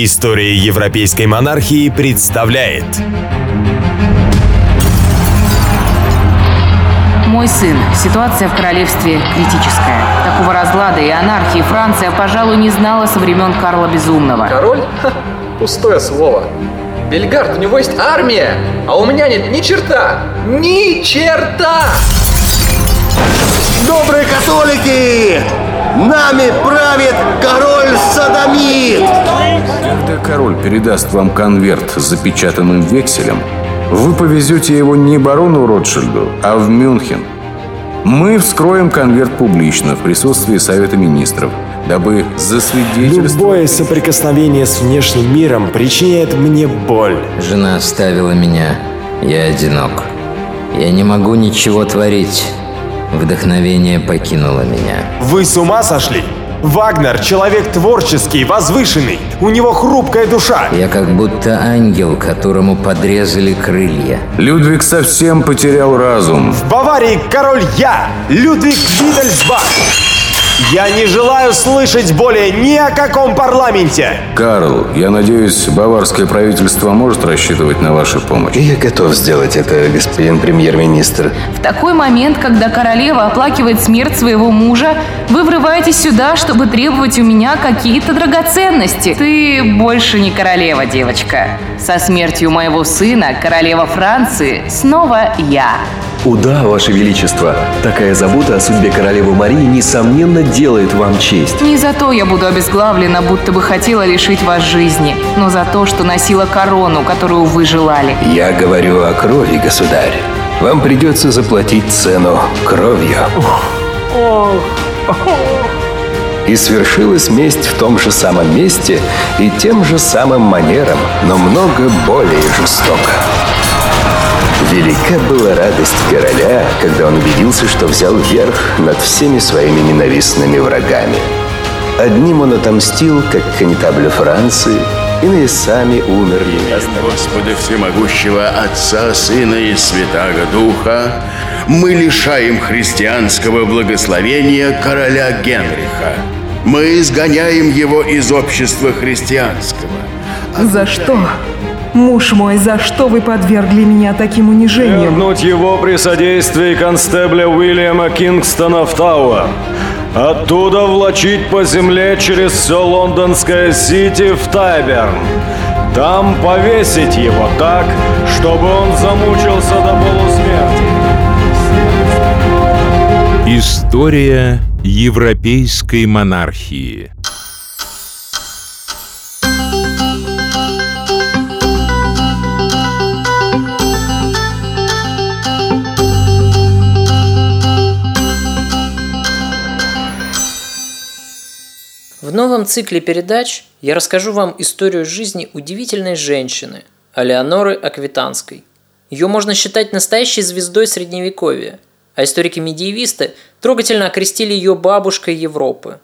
История европейской монархии представляет Мой сын. Ситуация в королевстве критическая. Такого разлада и анархии Франция, пожалуй, не знала со времен Карла Безумного. Король? Ха, пустое слово. Бельгард, у него есть армия, а у меня нет ни черта. Ни черта! Добрые католики! Нами правит король Садомит! Когда король передаст вам конверт с запечатанным векселем, вы повезете его не барону Ротшильду, а в Мюнхен. Мы вскроем конверт публично в присутствии Совета Министров, дабы засвидетельствовать... Любое соприкосновение с внешним миром причиняет мне боль. Жена оставила меня. Я одинок. Я не могу ничего творить. Вдохновение покинуло меня. Вы с ума сошли? Вагнер – человек творческий, возвышенный. У него хрупкая душа. Я как будто ангел, которому подрезали крылья. Людвиг совсем потерял разум. В Баварии король я, Людвиг Видельсбах. Я не желаю слышать более ни о каком парламенте. Карл, я надеюсь, баварское правительство может рассчитывать на вашу помощь. Я готов сделать это, господин премьер-министр. В такой момент, когда королева оплакивает смерть своего мужа, вы врываетесь сюда, чтобы требовать у меня какие-то драгоценности. Ты больше не королева, девочка. Со смертью моего сына, королева Франции, снова я. Уда, Ваше Величество, такая забота о судьбе королевы Марии, несомненно, делает вам честь. Не за то я буду обезглавлена, будто бы хотела лишить вас жизни, но за то, что носила корону, которую вы желали. Я говорю о крови, государь. Вам придется заплатить цену кровью. И свершилась месть в том же самом месте и тем же самым манером, но много более жестоко. Велика была радость короля, когда он убедился, что взял верх над всеми своими ненавистными врагами. Одним он отомстил, как канитаблю Франции, иные сами умерли. Господа Всемогущего Отца, Сына и Святаго Духа, мы лишаем христианского благословения короля Генриха. Мы изгоняем его из общества христианского. За что? Муж мой, за что вы подвергли меня таким унижениям? Вернуть его при содействии констебля Уильяма Кингстона в Тауэр. Оттуда влачить по земле через все лондонское Сити в Тайберн. Там повесить его так, чтобы он замучился до полусмерти. История европейской монархии В новом цикле передач я расскажу вам историю жизни удивительной женщины – Алеоноры Аквитанской. Ее можно считать настоящей звездой Средневековья, а историки-медиевисты трогательно окрестили ее бабушкой Европы.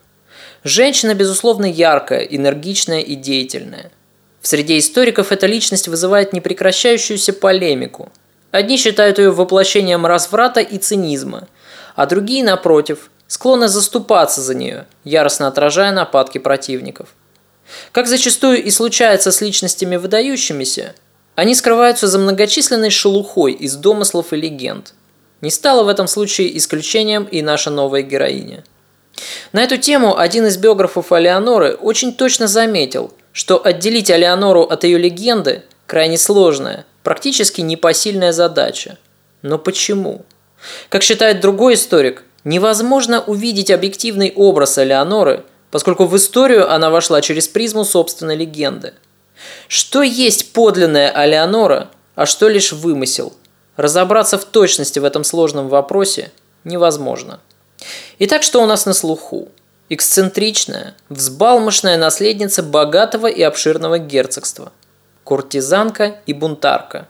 Женщина, безусловно, яркая, энергичная и деятельная. В среде историков эта личность вызывает непрекращающуюся полемику. Одни считают ее воплощением разврата и цинизма, а другие, напротив, склонны заступаться за нее, яростно отражая нападки противников. Как зачастую и случается с личностями выдающимися, они скрываются за многочисленной шелухой из домыслов и легенд. Не стала в этом случае исключением и наша новая героиня. На эту тему один из биографов Алеоноры очень точно заметил, что отделить Алеонору от ее легенды – крайне сложная, практически непосильная задача. Но почему? Как считает другой историк, невозможно увидеть объективный образ Элеоноры, поскольку в историю она вошла через призму собственной легенды. Что есть подлинная Алеонора, а что лишь вымысел? Разобраться в точности в этом сложном вопросе невозможно. Итак, что у нас на слуху? Эксцентричная, взбалмошная наследница богатого и обширного герцогства. Куртизанка и бунтарка.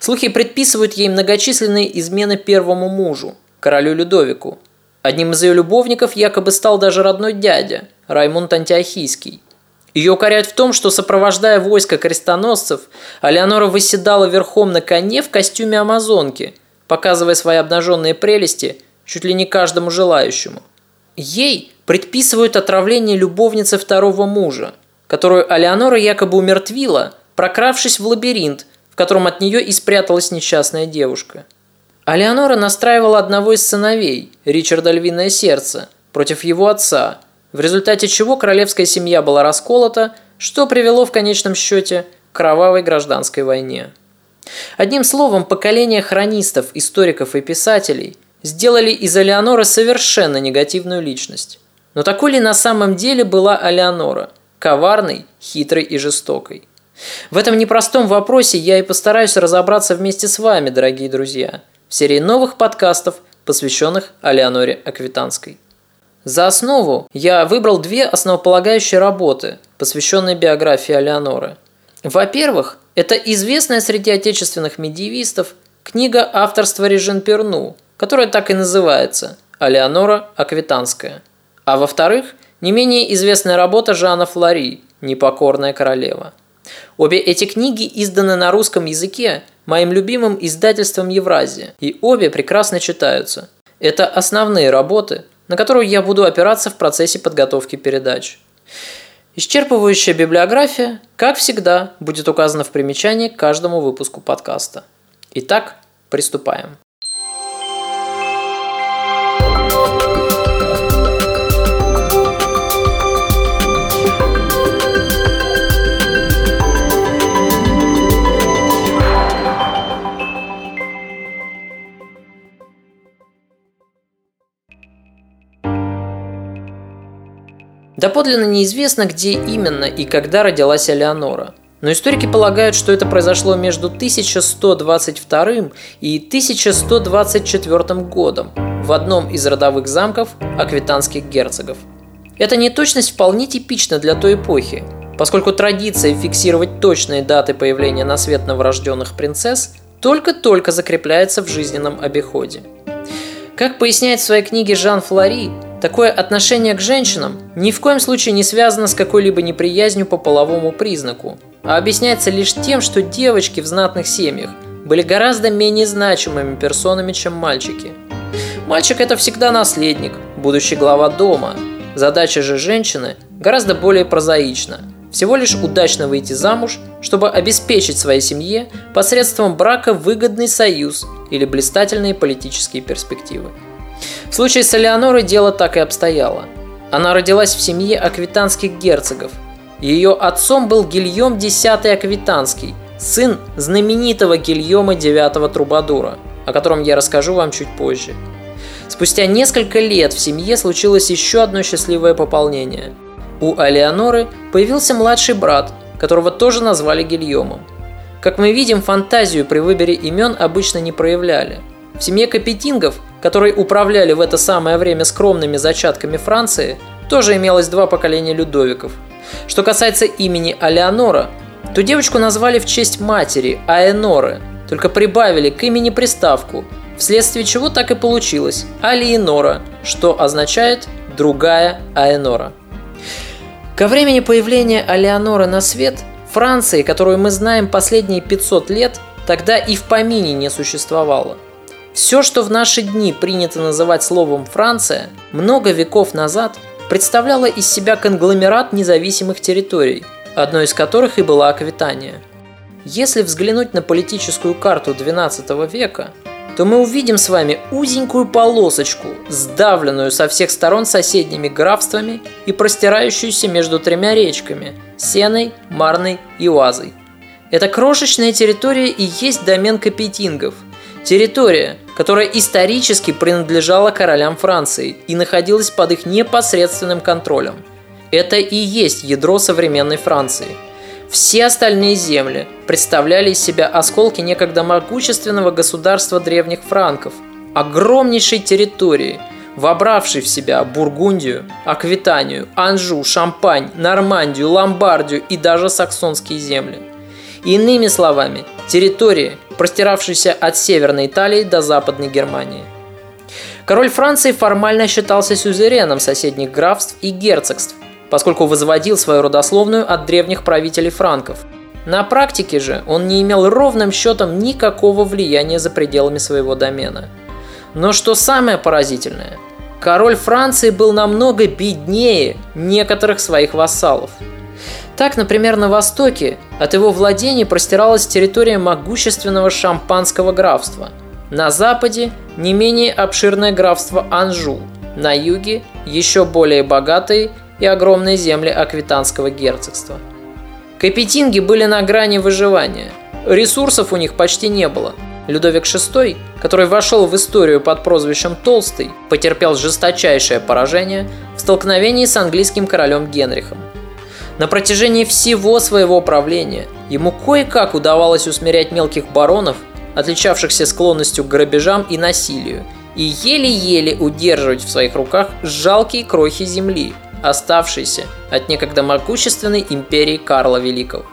Слухи предписывают ей многочисленные измены первому мужу, королю Людовику, Одним из ее любовников якобы стал даже родной дядя, Раймунд Антиохийский. Ее укоряют в том, что, сопровождая войско крестоносцев, Алеонора выседала верхом на коне в костюме амазонки, показывая свои обнаженные прелести чуть ли не каждому желающему. Ей предписывают отравление любовницы второго мужа, которую Алеонора якобы умертвила, прокравшись в лабиринт, в котором от нее и спряталась несчастная девушка. Алеонора настраивала одного из сыновей, Ричарда Львиное Сердце, против его отца, в результате чего королевская семья была расколота, что привело в конечном счете к кровавой гражданской войне. Одним словом, поколение хронистов, историков и писателей сделали из Алеоноры совершенно негативную личность. Но такой ли на самом деле была Алеонора? Коварной, хитрой и жестокой. В этом непростом вопросе я и постараюсь разобраться вместе с вами, дорогие друзья, в серии новых подкастов, посвященных Алеоноре Аквитанской. За основу я выбрал две основополагающие работы, посвященные биографии Алеоноры. Во-первых, это известная среди отечественных медиевистов книга авторства Режин Перну, которая так и называется «Алеонора Аквитанская». А во-вторых, не менее известная работа Жана Флори «Непокорная королева». Обе эти книги изданы на русском языке моим любимым издательством Евразия, и обе прекрасно читаются. Это основные работы, на которую я буду опираться в процессе подготовки передач. Исчерпывающая библиография, как всегда, будет указана в примечании к каждому выпуску подкаста. Итак, приступаем. Доподлинно неизвестно, где именно и когда родилась Элеонора. Но историки полагают, что это произошло между 1122 и 1124 годом в одном из родовых замков аквитанских герцогов. Эта неточность вполне типична для той эпохи, поскольку традиция фиксировать точные даты появления на свет новорожденных принцесс только-только закрепляется в жизненном обиходе. Как поясняет в своей книге Жан Флори, Такое отношение к женщинам ни в коем случае не связано с какой-либо неприязнью по половому признаку, а объясняется лишь тем, что девочки в знатных семьях были гораздо менее значимыми персонами, чем мальчики. Мальчик – это всегда наследник, будущий глава дома. Задача же женщины гораздо более прозаична – всего лишь удачно выйти замуж, чтобы обеспечить своей семье посредством брака выгодный союз или блистательные политические перспективы. В случае с Элеонорой дело так и обстояло. Она родилась в семье аквитанских герцогов. Ее отцом был Гильем X Аквитанский, сын знаменитого Гильома IX Трубадура, о котором я расскажу вам чуть позже. Спустя несколько лет в семье случилось еще одно счастливое пополнение. У Алеоноры появился младший брат, которого тоже назвали Гильомом. Как мы видим, фантазию при выборе имен обычно не проявляли. В семье Капетингов которые управляли в это самое время скромными зачатками Франции, тоже имелось два поколения Людовиков. Что касается имени Алеонора, то девочку назвали в честь матери Аэноры, только прибавили к имени приставку, вследствие чего так и получилось Алиенора, что означает «другая Аэнора». Ко времени появления Алеоноры на свет, Франции, которую мы знаем последние 500 лет, тогда и в помине не существовало. Все, что в наши дни принято называть словом «Франция», много веков назад представляло из себя конгломерат независимых территорий, одной из которых и была Аквитания. Если взглянуть на политическую карту XII века, то мы увидим с вами узенькую полосочку, сдавленную со всех сторон соседними графствами и простирающуюся между тремя речками – Сеной, Марной и Уазой. Эта крошечная территория и есть домен капетингов – Территория, которая исторически принадлежала королям Франции и находилась под их непосредственным контролем. Это и есть ядро современной Франции. Все остальные земли представляли из себя осколки некогда могущественного государства древних франков, огромнейшей территории, вобравшей в себя Бургундию, Аквитанию, Анжу, Шампань, Нормандию, Ломбардию и даже саксонские земли. Иными словами, территории, простиравшейся от Северной Италии до Западной Германии. Король Франции формально считался сюзереном соседних графств и герцогств, поскольку возводил свою родословную от древних правителей франков. На практике же он не имел ровным счетом никакого влияния за пределами своего домена. Но что самое поразительное, король Франции был намного беднее некоторых своих вассалов. Так, например, на востоке от его владений простиралась территория могущественного шампанского графства. На западе не менее обширное графство Анжу. На юге еще более богатые и огромные земли Аквитанского герцогства. Капетинги были на грани выживания. Ресурсов у них почти не было. Людовик VI, который вошел в историю под прозвищем Толстый, потерпел жесточайшее поражение в столкновении с английским королем Генрихом. На протяжении всего своего правления ему кое-как удавалось усмирять мелких баронов, отличавшихся склонностью к грабежам и насилию, и еле-еле удерживать в своих руках жалкие крохи земли, оставшиеся от некогда могущественной империи Карла Великого.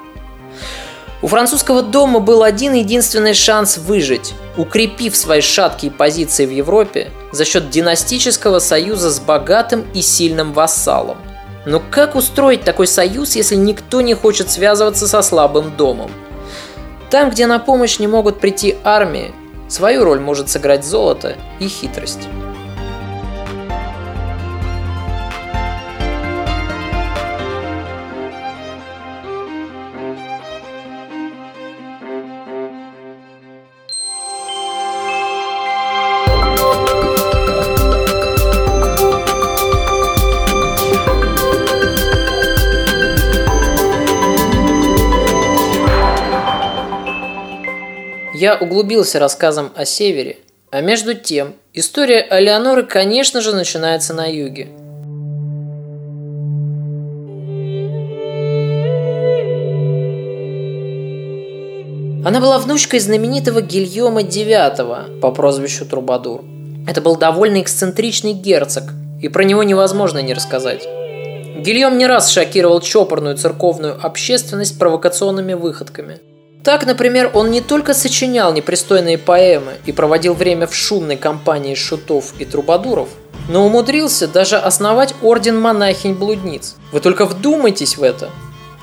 У французского дома был один единственный шанс выжить, укрепив свои шаткие позиции в Европе за счет династического союза с богатым и сильным вассалом. Но как устроить такой союз, если никто не хочет связываться со слабым домом? Там, где на помощь не могут прийти армии, свою роль может сыграть золото и хитрость. Я углубился рассказом о севере, а между тем история Алеоноры, конечно же, начинается на юге. Она была внучкой знаменитого Гильома IX по прозвищу Трубадур. Это был довольно эксцентричный герцог, и про него невозможно не рассказать. Гильем не раз шокировал чопорную церковную общественность провокационными выходками – так, например, он не только сочинял непристойные поэмы и проводил время в шумной компании шутов и трубадуров, но умудрился даже основать орден монахинь-блудниц. Вы только вдумайтесь в это.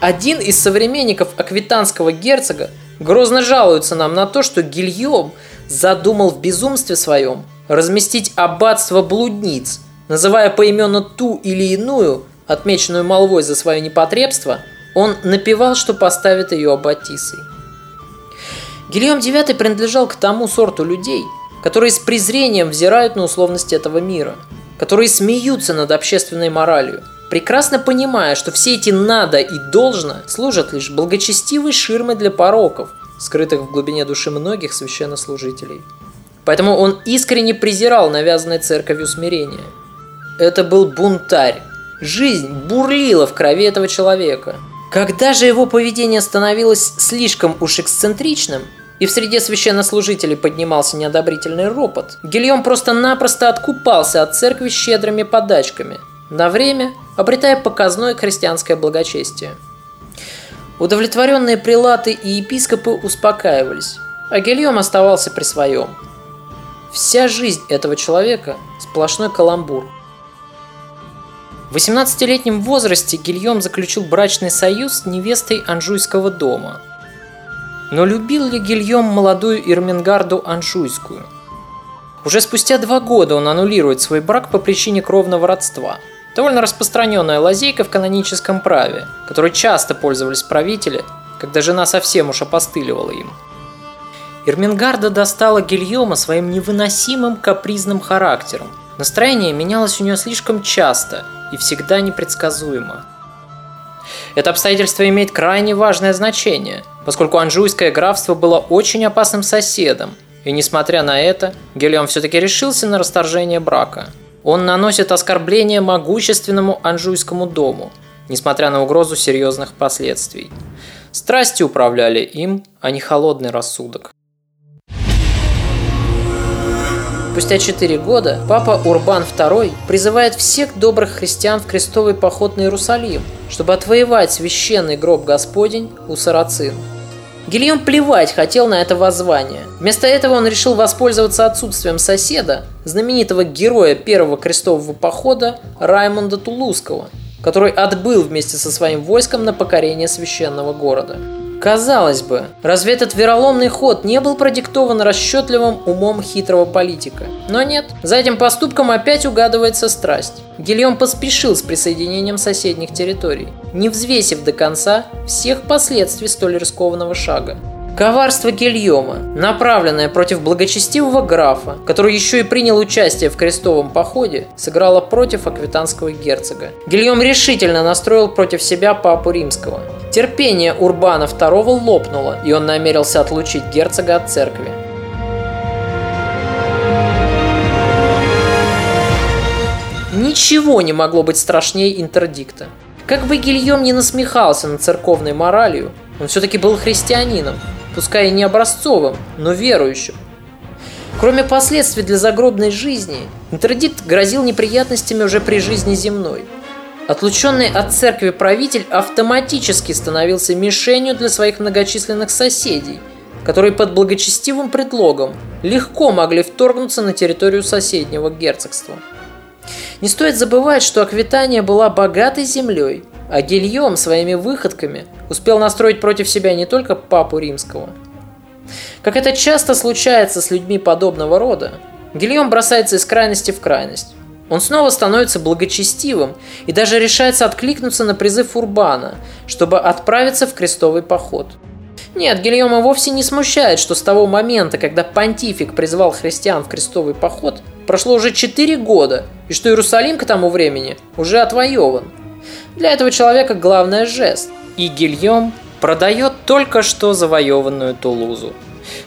Один из современников аквитанского герцога грозно жалуется нам на то, что Гильем задумал в безумстве своем разместить аббатство блудниц, называя поименно ту или иную, отмеченную молвой за свое непотребство, он напевал, что поставит ее аббатисой. Гильем IX принадлежал к тому сорту людей, которые с презрением взирают на условности этого мира, которые смеются над общественной моралью, прекрасно понимая, что все эти «надо» и «должно» служат лишь благочестивой ширмой для пороков, скрытых в глубине души многих священнослужителей. Поэтому он искренне презирал навязанное церковью смирение. Это был бунтарь. Жизнь бурлила в крови этого человека. Когда же его поведение становилось слишком уж эксцентричным, и в среде священнослужителей поднимался неодобрительный ропот, Гильем просто-напросто откупался от церкви щедрыми подачками, на время обретая показное христианское благочестие. Удовлетворенные прилаты и епископы успокаивались, а Гильем оставался при своем. Вся жизнь этого человека – сплошной каламбур. В 18-летнем возрасте Гильем заключил брачный союз с невестой Анжуйского дома – но любил ли Гильем молодую Ирмингарду Анжуйскую? Уже спустя два года он аннулирует свой брак по причине кровного родства. Довольно распространенная лазейка в каноническом праве, которой часто пользовались правители, когда жена совсем уж опостыливала им. Ирмингарда достала Гильома своим невыносимым капризным характером. Настроение менялось у нее слишком часто и всегда непредсказуемо. Это обстоятельство имеет крайне важное значение, поскольку Анжуйское графство было очень опасным соседом, и несмотря на это, Гелион все-таки решился на расторжение брака. Он наносит оскорбление могущественному Анжуйскому дому, несмотря на угрозу серьезных последствий. Страсти управляли им, а не холодный рассудок. Спустя четыре года папа Урбан II призывает всех добрых христиан в крестовый поход на Иерусалим, чтобы отвоевать священный гроб Господень у сарацин. Гильем плевать хотел на это воззвание. Вместо этого он решил воспользоваться отсутствием соседа, знаменитого героя первого крестового похода Раймонда Тулузского, который отбыл вместе со своим войском на покорение священного города. Казалось бы, разве этот вероломный ход не был продиктован расчетливым умом хитрого политика? Но нет, за этим поступком опять угадывается страсть. Гильем поспешил с присоединением соседних территорий, не взвесив до конца всех последствий столь рискованного шага. Коварство Гильома, направленное против благочестивого графа, который еще и принял участие в крестовом походе, сыграло против аквитанского герцога. Гильом решительно настроил против себя папу римского. Терпение Урбана II лопнуло, и он намерился отлучить герцога от церкви. Ничего не могло быть страшнее интердикта. Как бы Гильем не насмехался над церковной моралью, он все-таки был христианином, пускай и не образцовым, но верующим. Кроме последствий для загробной жизни, интердикт грозил неприятностями уже при жизни земной. Отлученный от церкви правитель автоматически становился мишенью для своих многочисленных соседей, которые под благочестивым предлогом легко могли вторгнуться на территорию соседнего герцогства. Не стоит забывать, что Аквитания была богатой землей, а Гильем своими выходками успел настроить против себя не только папу римского. Как это часто случается с людьми подобного рода, Гильем бросается из крайности в крайность. Он снова становится благочестивым и даже решается откликнуться на призыв Урбана, чтобы отправиться в крестовый поход. Нет, Гильома вовсе не смущает, что с того момента, когда понтифик призвал христиан в крестовый поход, прошло уже 4 года, и что Иерусалим к тому времени уже отвоеван. Для этого человека главное жест. И Гильем продает только что завоеванную Тулузу.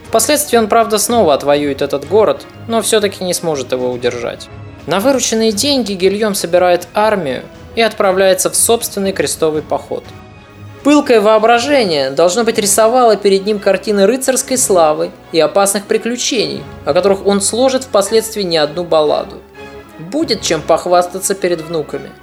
Впоследствии он, правда, снова отвоюет этот город, но все-таки не сможет его удержать. На вырученные деньги Гильем собирает армию и отправляется в собственный крестовый поход. Пылкое воображение, должно быть, рисовало перед ним картины рыцарской славы и опасных приключений, о которых он сложит впоследствии не одну балладу. Будет чем похвастаться перед внуками –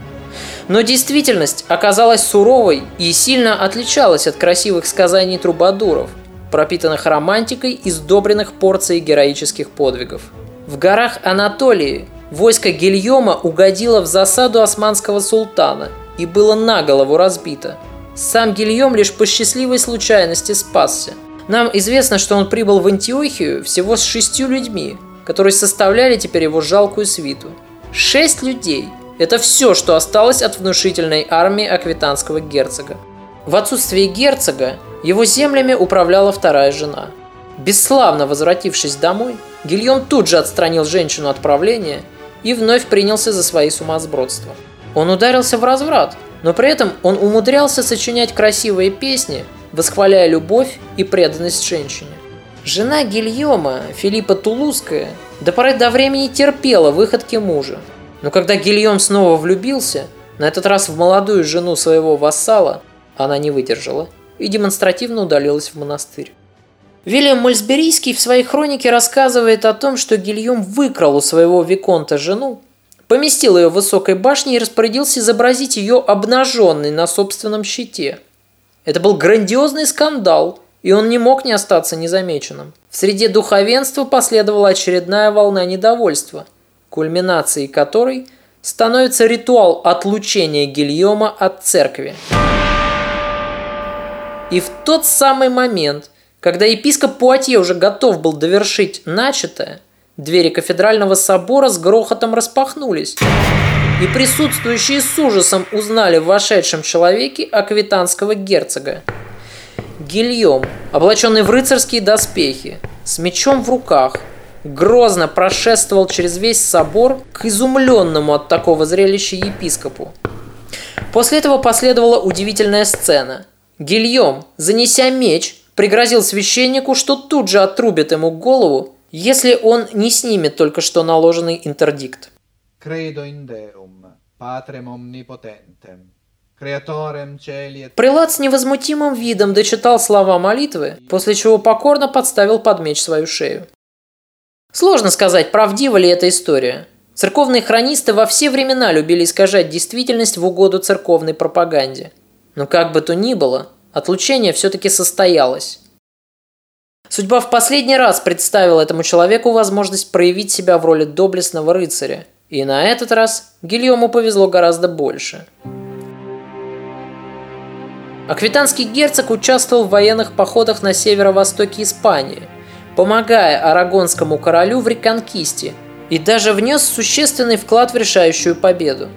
но действительность оказалась суровой и сильно отличалась от красивых сказаний трубадуров, пропитанных романтикой и сдобренных порцией героических подвигов. В горах Анатолии войско Гильома угодило в засаду османского султана и было на голову разбито. Сам Гильем лишь по счастливой случайности спасся. Нам известно, что он прибыл в Антиохию всего с шестью людьми, которые составляли теперь его жалкую свиту. Шесть людей – это все, что осталось от внушительной армии аквитанского герцога. В отсутствие герцога его землями управляла вторая жена. Бесславно возвратившись домой, Гильем тут же отстранил женщину от правления и вновь принялся за свои сумасбродства. Он ударился в разврат, но при этом он умудрялся сочинять красивые песни, восхваляя любовь и преданность женщине. Жена Гильома, Филиппа Тулузская, до поры до времени терпела выходки мужа, но когда Гильем снова влюбился, на этот раз в молодую жену своего вассала, она не выдержала и демонстративно удалилась в монастырь. Вильям Мольсберийский в своей хронике рассказывает о том, что Гильем выкрал у своего Виконта жену, поместил ее в высокой башне и распорядился изобразить ее обнаженной на собственном щите. Это был грандиозный скандал, и он не мог не остаться незамеченным. В среде духовенства последовала очередная волна недовольства – кульминацией которой становится ритуал отлучения Гильома от церкви. И в тот самый момент, когда епископ Пуатье уже готов был довершить начатое, двери кафедрального собора с грохотом распахнулись, и присутствующие с ужасом узнали в вошедшем человеке аквитанского герцога. Гильем, облаченный в рыцарские доспехи, с мечом в руках – грозно прошествовал через весь собор к изумленному от такого зрелища епископу. После этого последовала удивительная сцена. Гильем, занеся меч, пригрозил священнику, что тут же отрубит ему голову, если он не снимет только что наложенный интердикт. Прилад с невозмутимым видом дочитал слова молитвы, после чего покорно подставил под меч свою шею. Сложно сказать, правдива ли эта история. Церковные хронисты во все времена любили искажать действительность в угоду церковной пропаганде. Но как бы то ни было, отлучение все-таки состоялось. Судьба в последний раз представила этому человеку возможность проявить себя в роли доблестного рыцаря. И на этот раз Гильому повезло гораздо больше. Аквитанский герцог участвовал в военных походах на северо-востоке Испании, помогая арагонскому королю в реконкисте и даже внес существенный вклад в решающую победу.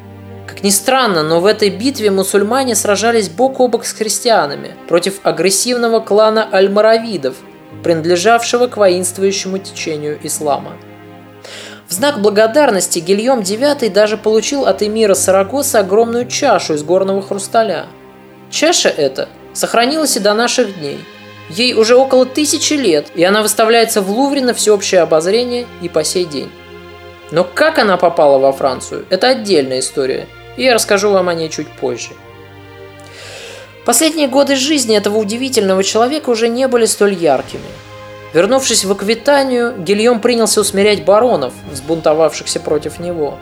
Как ни странно, но в этой битве мусульмане сражались бок о бок с христианами против агрессивного клана альмаравидов, принадлежавшего к воинствующему течению ислама. В знак благодарности Гильем IX даже получил от эмира Сарагоса огромную чашу из горного хрусталя. Чаша эта сохранилась и до наших дней. Ей уже около тысячи лет, и она выставляется в Лувре на всеобщее обозрение и по сей день. Но как она попала во Францию, это отдельная история, и я расскажу вам о ней чуть позже. Последние годы жизни этого удивительного человека уже не были столь яркими. Вернувшись в Аквитанию, Гильем принялся усмирять баронов, взбунтовавшихся против него.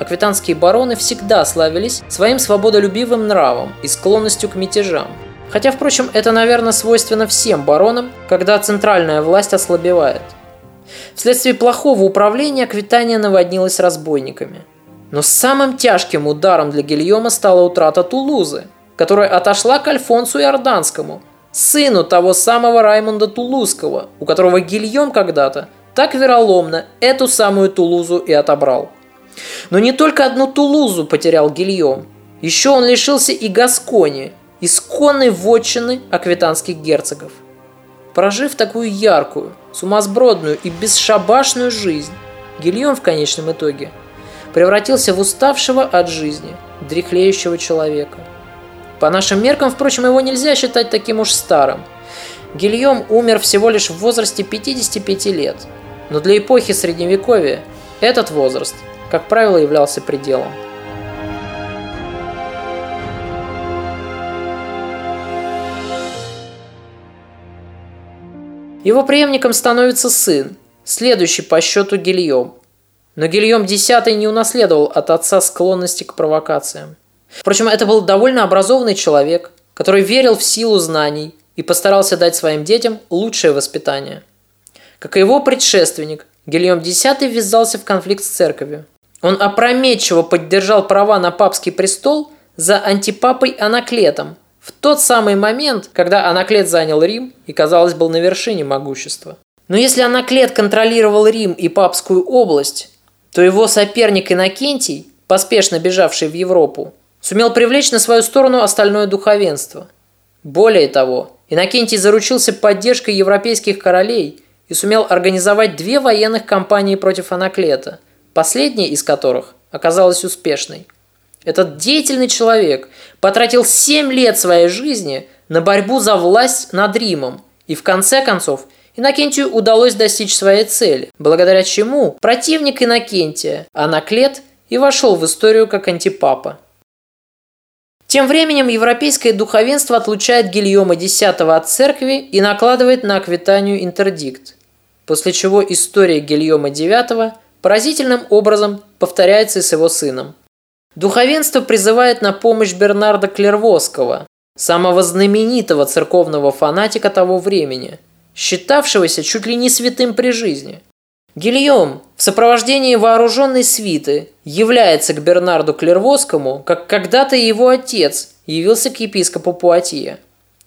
Аквитанские бароны всегда славились своим свободолюбивым нравом и склонностью к мятежам. Хотя, впрочем, это, наверное, свойственно всем баронам, когда центральная власть ослабевает. Вследствие плохого управления Аквитания наводнилась разбойниками. Но самым тяжким ударом для Гильома стала утрата Тулузы – которая отошла к Альфонсу Иорданскому, сыну того самого Раймонда Тулузского, у которого Гильем когда-то так вероломно эту самую Тулузу и отобрал. Но не только одну Тулузу потерял Гильем, еще он лишился и Гаскони, исконной вотчины аквитанских герцогов. Прожив такую яркую, сумасбродную и бесшабашную жизнь, Гильем в конечном итоге превратился в уставшего от жизни, дряхлеющего человека – по нашим меркам, впрочем, его нельзя считать таким уж старым. Гильем умер всего лишь в возрасте 55 лет. Но для эпохи Средневековья этот возраст, как правило, являлся пределом. Его преемником становится сын, следующий по счету Гильем. Но Гильем X не унаследовал от отца склонности к провокациям. Впрочем, это был довольно образованный человек, который верил в силу знаний и постарался дать своим детям лучшее воспитание. Как и его предшественник, Гильем X ввязался в конфликт с церковью. Он опрометчиво поддержал права на папский престол за антипапой Анаклетом в тот самый момент, когда Анаклет занял Рим и, казалось, был на вершине могущества. Но если Анаклет контролировал Рим и папскую область, то его соперник Иннокентий, поспешно бежавший в Европу, сумел привлечь на свою сторону остальное духовенство. Более того, Иннокентий заручился поддержкой европейских королей и сумел организовать две военных кампании против Анаклета, последняя из которых оказалась успешной. Этот деятельный человек потратил 7 лет своей жизни на борьбу за власть над Римом, и в конце концов Иннокентию удалось достичь своей цели, благодаря чему противник Иннокентия, Анаклет, и вошел в историю как антипапа. Тем временем европейское духовенство отлучает Гильома X от церкви и накладывает на Аквитанию интердикт, после чего история Гильома IX поразительным образом повторяется и с его сыном. Духовенство призывает на помощь Бернарда Клервосского, самого знаменитого церковного фанатика того времени, считавшегося чуть ли не святым при жизни – Гильем в сопровождении вооруженной свиты является к Бернарду Клервосскому, как когда-то его отец явился к епископу Пуатье.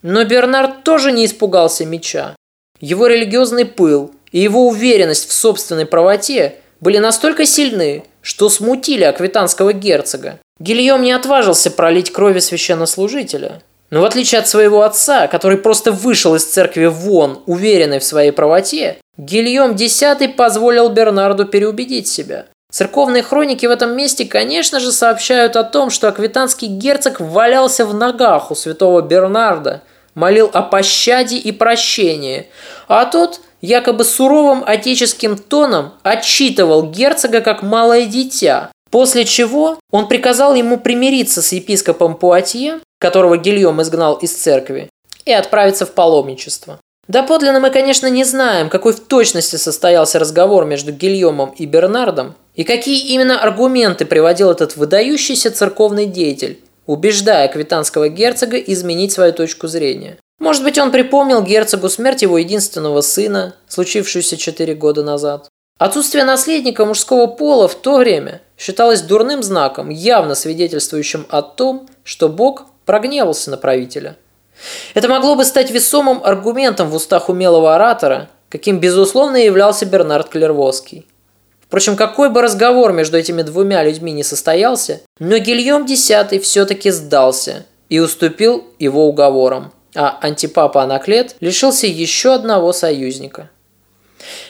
Но Бернард тоже не испугался меча. Его религиозный пыл и его уверенность в собственной правоте были настолько сильны, что смутили аквитанского герцога. Гильем не отважился пролить крови священнослужителя. Но в отличие от своего отца, который просто вышел из церкви вон, уверенный в своей правоте, Гильем X позволил Бернарду переубедить себя. Церковные хроники в этом месте, конечно же, сообщают о том, что аквитанский герцог валялся в ногах у святого Бернарда, молил о пощаде и прощении, а тот якобы суровым отеческим тоном отчитывал герцога как малое дитя, после чего он приказал ему примириться с епископом Пуатье, которого Гильем изгнал из церкви, и отправиться в паломничество. Доподлинно мы, конечно, не знаем, какой в точности состоялся разговор между Гильомом и Бернардом, и какие именно аргументы приводил этот выдающийся церковный деятель, убеждая квитанского герцога изменить свою точку зрения. Может быть, он припомнил герцогу смерть его единственного сына, случившуюся четыре года назад. Отсутствие наследника мужского пола в то время считалось дурным знаком, явно свидетельствующим о том, что Бог прогневался на правителя – Это могло бы стать весомым аргументом в устах умелого оратора, каким, безусловно, являлся Бернард Клервоский. Впрочем, какой бы разговор между этими двумя людьми не состоялся, но Гильем X все-таки сдался и уступил его уговорам, а антипапа Анаклет лишился еще одного союзника.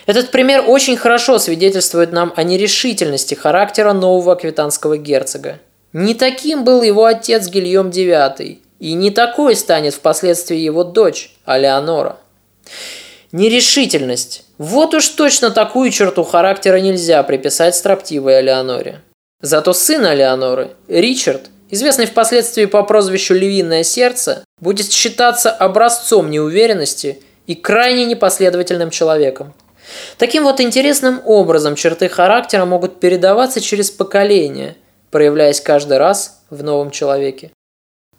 Этот пример очень хорошо свидетельствует нам о нерешительности характера нового аквитанского герцога. Не таким был его отец Гильем IX, и не такой станет впоследствии его дочь Алеонора. Нерешительность. Вот уж точно такую черту характера нельзя приписать строптивой Алеоноре. Зато сын Алеоноры, Ричард, известный впоследствии по прозвищу «Львиное сердце», будет считаться образцом неуверенности и крайне непоследовательным человеком. Таким вот интересным образом черты характера могут передаваться через поколения, проявляясь каждый раз в новом человеке.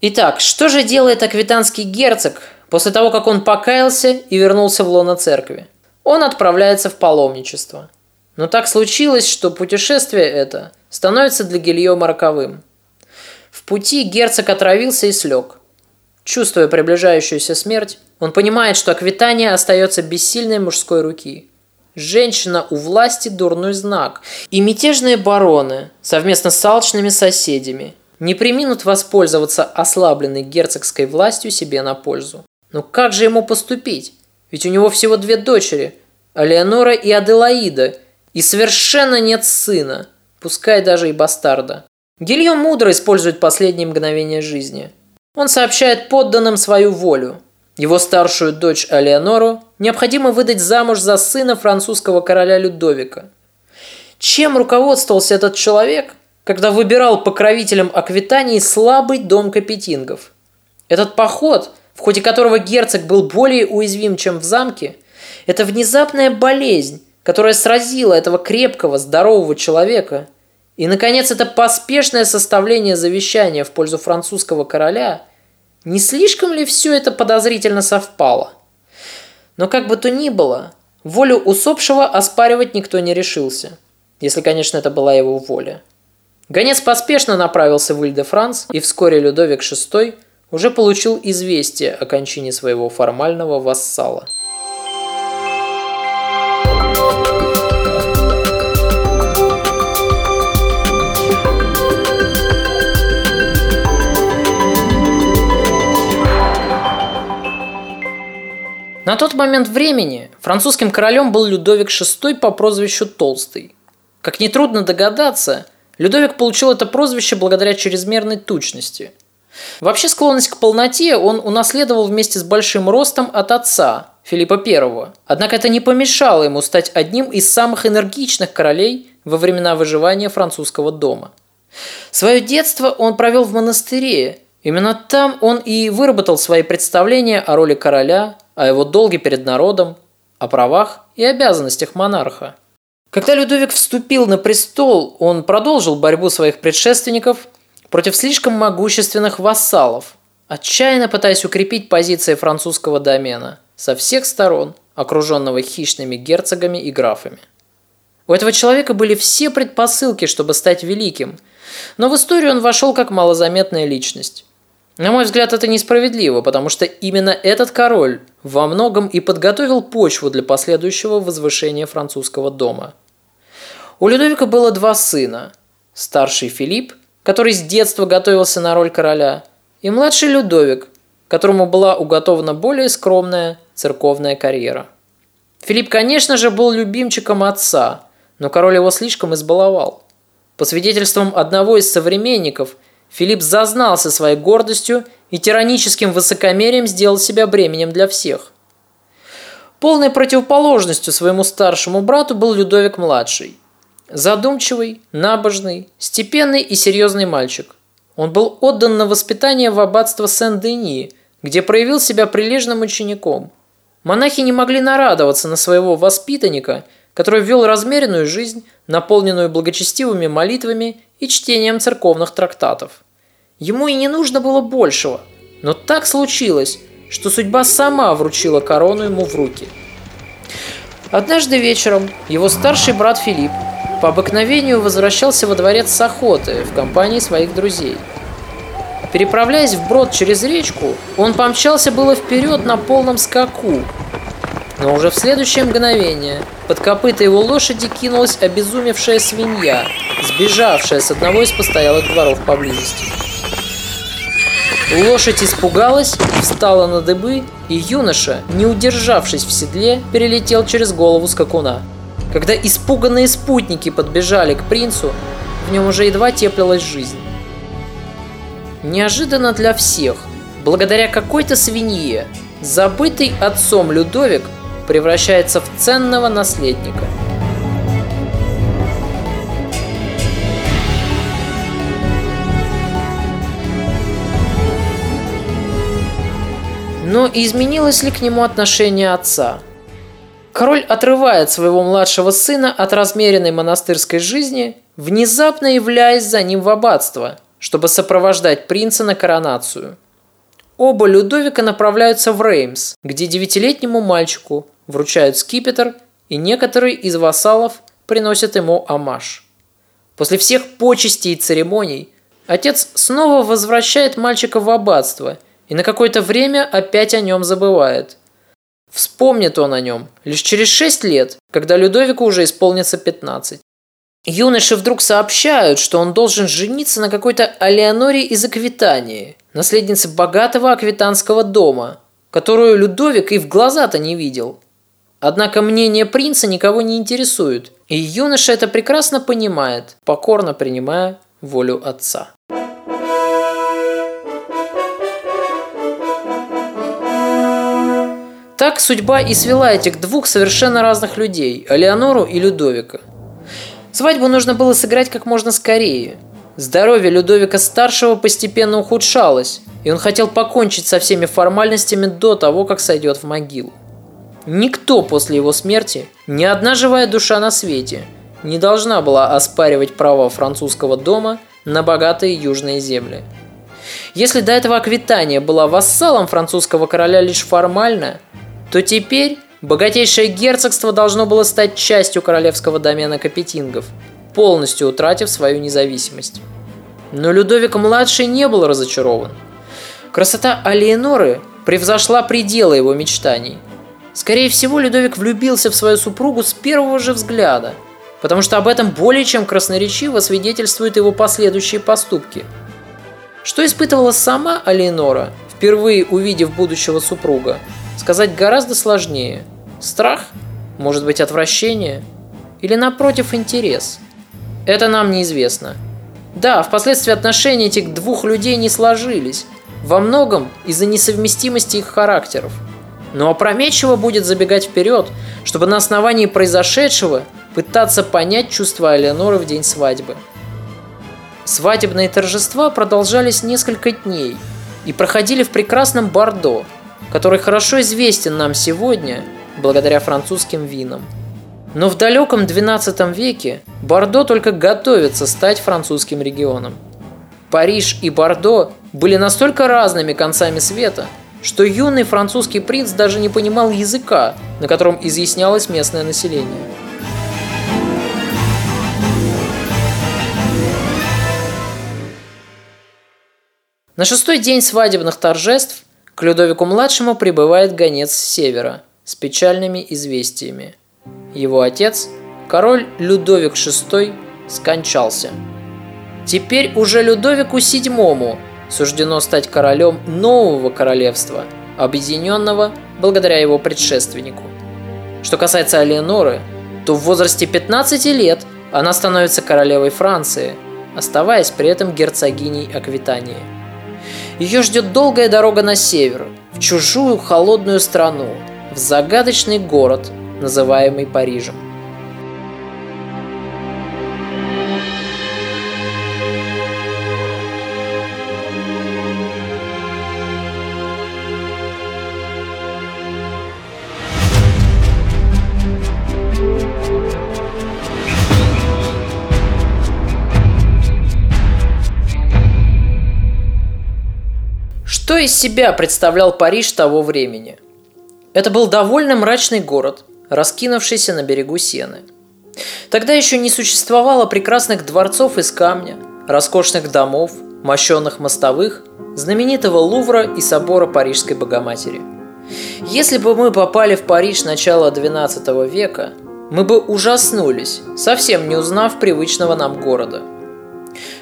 Итак, что же делает аквитанский герцог после того, как он покаялся и вернулся в лоно церкви? Он отправляется в паломничество. Но так случилось, что путешествие это становится для Гильома роковым. В пути герцог отравился и слег. Чувствуя приближающуюся смерть, он понимает, что Аквитания остается бессильной мужской руки. Женщина у власти – дурной знак. И мятежные бароны совместно с алчными соседями не приминут воспользоваться ослабленной герцогской властью себе на пользу. Но как же ему поступить? Ведь у него всего две дочери – Алеонора и Аделаида, и совершенно нет сына, пускай даже и бастарда. Гильем мудро использует последние мгновения жизни. Он сообщает подданным свою волю. Его старшую дочь Алеонору необходимо выдать замуж за сына французского короля Людовика. Чем руководствовался этот человек – когда выбирал покровителем Аквитании слабый дом Капетингов. Этот поход, в ходе которого герцог был более уязвим, чем в замке, это внезапная болезнь, которая сразила этого крепкого, здорового человека. И, наконец, это поспешное составление завещания в пользу французского короля. Не слишком ли все это подозрительно совпало? Но как бы то ни было, волю усопшего оспаривать никто не решился. Если, конечно, это была его воля. Гонец поспешно направился в Иль-де-Франс, и вскоре Людовик VI уже получил известие о кончине своего формального вассала. На тот момент времени французским королем был Людовик VI по прозвищу Толстый. Как нетрудно догадаться, Людовик получил это прозвище благодаря чрезмерной тучности. Вообще склонность к полноте он унаследовал вместе с большим ростом от отца, Филиппа I. Однако это не помешало ему стать одним из самых энергичных королей во времена выживания французского дома. Свое детство он провел в монастыре. Именно там он и выработал свои представления о роли короля, о его долге перед народом, о правах и обязанностях монарха. Когда Людовик вступил на престол, он продолжил борьбу своих предшественников против слишком могущественных вассалов, отчаянно пытаясь укрепить позиции французского домена со всех сторон, окруженного хищными герцогами и графами. У этого человека были все предпосылки, чтобы стать великим, но в историю он вошел как малозаметная личность. На мой взгляд, это несправедливо, потому что именно этот король во многом и подготовил почву для последующего возвышения французского дома – у Людовика было два сына. Старший Филипп, который с детства готовился на роль короля, и младший Людовик, которому была уготована более скромная церковная карьера. Филипп, конечно же, был любимчиком отца, но король его слишком избаловал. По свидетельствам одного из современников, Филипп зазнался своей гордостью и тираническим высокомерием сделал себя бременем для всех. Полной противоположностью своему старшему брату был Людовик-младший – Задумчивый, набожный, степенный и серьезный мальчик. Он был отдан на воспитание в аббатство Сен-Дени, где проявил себя прилежным учеником. Монахи не могли нарадоваться на своего воспитанника, который вел размеренную жизнь, наполненную благочестивыми молитвами и чтением церковных трактатов. Ему и не нужно было большего, но так случилось, что судьба сама вручила корону ему в руки. Однажды вечером его старший брат Филипп по обыкновению возвращался во дворец с охоты в компании своих друзей. Переправляясь вброд через речку, он помчался было вперед на полном скаку. Но уже в следующее мгновение под копыта его лошади кинулась обезумевшая свинья, сбежавшая с одного из постоялых дворов поблизости. Лошадь испугалась, встала на дыбы, и юноша, не удержавшись в седле, перелетел через голову скакуна. Когда испуганные спутники подбежали к принцу, в нем уже едва теплилась жизнь. Неожиданно для всех, благодаря какой-то свинье, забытый отцом Людовик превращается в ценного наследника. Но изменилось ли к нему отношение отца? Король отрывает своего младшего сына от размеренной монастырской жизни, внезапно являясь за ним в аббатство, чтобы сопровождать принца на коронацию. Оба Людовика направляются в Реймс, где девятилетнему мальчику вручают скипетр, и некоторые из вассалов приносят ему амаш. После всех почестей и церемоний отец снова возвращает мальчика в аббатство и на какое-то время опять о нем забывает. Вспомнит он о нем лишь через 6 лет, когда Людовику уже исполнится 15. Юноши вдруг сообщают, что он должен жениться на какой-то Алеоноре из Аквитании, наследнице богатого аквитанского дома, которую Людовик и в глаза-то не видел. Однако мнение принца никого не интересует, и юноша это прекрасно понимает, покорно принимая волю отца. Так судьба и свела этих двух совершенно разных людей – Алеонору и Людовика. Свадьбу нужно было сыграть как можно скорее. Здоровье Людовика-старшего постепенно ухудшалось, и он хотел покончить со всеми формальностями до того, как сойдет в могилу. Никто после его смерти, ни одна живая душа на свете, не должна была оспаривать право французского дома на богатые южные земли. Если до этого Аквитания была вассалом французского короля лишь формально, то теперь богатейшее герцогство должно было стать частью королевского домена Капетингов, полностью утратив свою независимость. Но Людовик-младший не был разочарован. Красота Алиеноры превзошла пределы его мечтаний. Скорее всего, Людовик влюбился в свою супругу с первого же взгляда, потому что об этом более чем красноречиво свидетельствуют его последующие поступки. Что испытывала сама Алиенора, впервые увидев будущего супруга, сказать гораздо сложнее. Страх? Может быть отвращение? Или напротив интерес? Это нам неизвестно. Да, впоследствии отношения этих двух людей не сложились, во многом из-за несовместимости их характеров. Но опрометчиво будет забегать вперед, чтобы на основании произошедшего пытаться понять чувства Алеоноры в день свадьбы. Свадебные торжества продолжались несколько дней и проходили в прекрасном Бордо – который хорошо известен нам сегодня благодаря французским винам. Но в далеком XII веке Бордо только готовится стать французским регионом. Париж и Бордо были настолько разными концами света, что юный французский принц даже не понимал языка, на котором изъяснялось местное население. На шестой день свадебных торжеств к Людовику-младшему прибывает гонец с севера с печальными известиями. Его отец, король Людовик VI, скончался. Теперь уже Людовику VII суждено стать королем нового королевства, объединенного благодаря его предшественнику. Что касается Алиеноры, то в возрасте 15 лет она становится королевой Франции, оставаясь при этом герцогиней Аквитании – ее ждет долгая дорога на север, в чужую холодную страну, в загадочный город, называемый Парижем. Что из себя представлял Париж того времени? Это был довольно мрачный город, раскинувшийся на берегу Сены. Тогда еще не существовало прекрасных дворцов из камня, роскошных домов, мощенных мостовых, знаменитого Лувра и собора Парижской Богоматери. Если бы мы попали в Париж начала XII века, мы бы ужаснулись, совсем не узнав привычного нам города.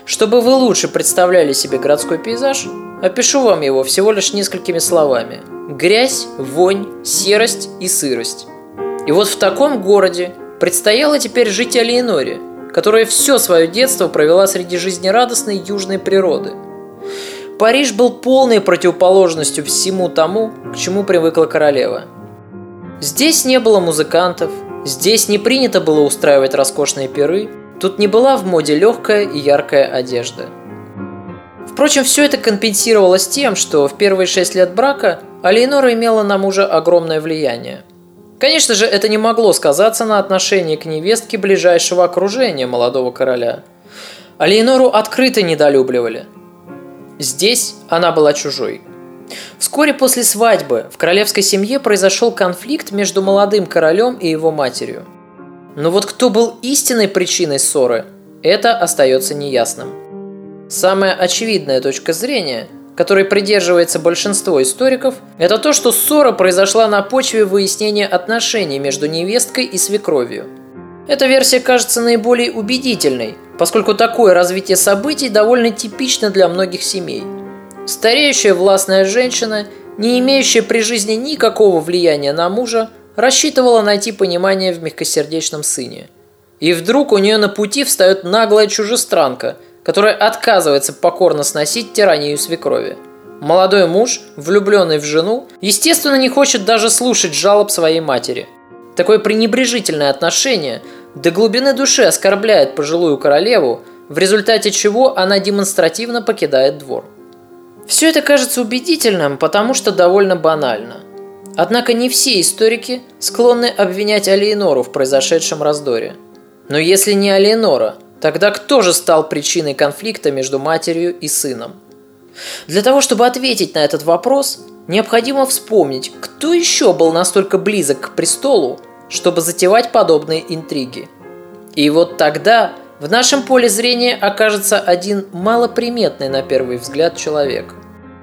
Чтобы вы лучше представляли себе городской пейзаж, опишу вам его всего лишь несколькими словами. Грязь, вонь, серость и сырость. И вот в таком городе предстояло теперь жить Алиеноре, которая все свое детство провела среди жизнерадостной южной природы. Париж был полной противоположностью всему тому, к чему привыкла королева. Здесь не было музыкантов, здесь не принято было устраивать роскошные пиры, тут не была в моде легкая и яркая одежда. Впрочем, все это компенсировалось тем, что в первые шесть лет брака Алиенора имела на мужа огромное влияние – Конечно же, это не могло сказаться на отношении к невестке ближайшего окружения молодого короля. А Леонору открыто недолюбливали. Здесь она была чужой. Вскоре после свадьбы в королевской семье произошел конфликт между молодым королем и его матерью. Но вот кто был истинной причиной ссоры, это остается неясным. Самая очевидная точка зрения – которой придерживается большинство историков, это то, что ссора произошла на почве выяснения отношений между невесткой и свекровью. Эта версия кажется наиболее убедительной, поскольку такое развитие событий довольно типично для многих семей. Стареющая властная женщина, не имеющая при жизни никакого влияния на мужа, рассчитывала найти понимание в мягкосердечном сыне. И вдруг у нее на пути встает наглая чужестранка – которая отказывается покорно сносить тиранию свекрови. Молодой муж, влюбленный в жену, естественно, не хочет даже слушать жалоб своей матери. Такое пренебрежительное отношение до глубины души оскорбляет пожилую королеву, в результате чего она демонстративно покидает двор. Все это кажется убедительным, потому что довольно банально. Однако не все историки склонны обвинять Алиенору в произошедшем раздоре. Но если не Алиенора, Тогда кто же стал причиной конфликта между матерью и сыном? Для того, чтобы ответить на этот вопрос, необходимо вспомнить, кто еще был настолько близок к престолу, чтобы затевать подобные интриги. И вот тогда в нашем поле зрения окажется один малоприметный на первый взгляд человек.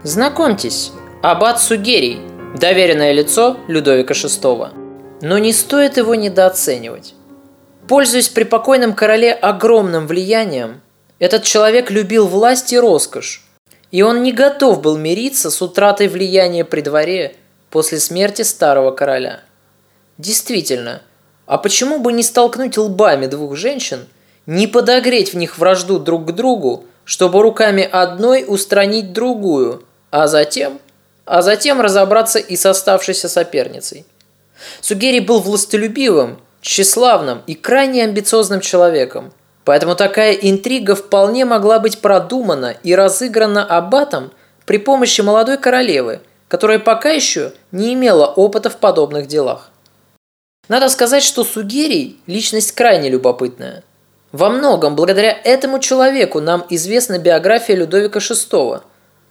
Знакомьтесь, Аббат Сугерий, доверенное лицо Людовика VI. Но не стоит его недооценивать. Пользуясь при покойном короле огромным влиянием, этот человек любил власть и роскошь, и он не готов был мириться с утратой влияния при дворе после смерти старого короля. Действительно, а почему бы не столкнуть лбами двух женщин, не подогреть в них вражду друг к другу, чтобы руками одной устранить другую, а затем, а затем разобраться и с оставшейся соперницей? Сугери был властолюбивым тщеславным и крайне амбициозным человеком. Поэтому такая интрига вполне могла быть продумана и разыграна аббатом при помощи молодой королевы, которая пока еще не имела опыта в подобных делах. Надо сказать, что Сугерий – личность крайне любопытная. Во многом благодаря этому человеку нам известна биография Людовика VI,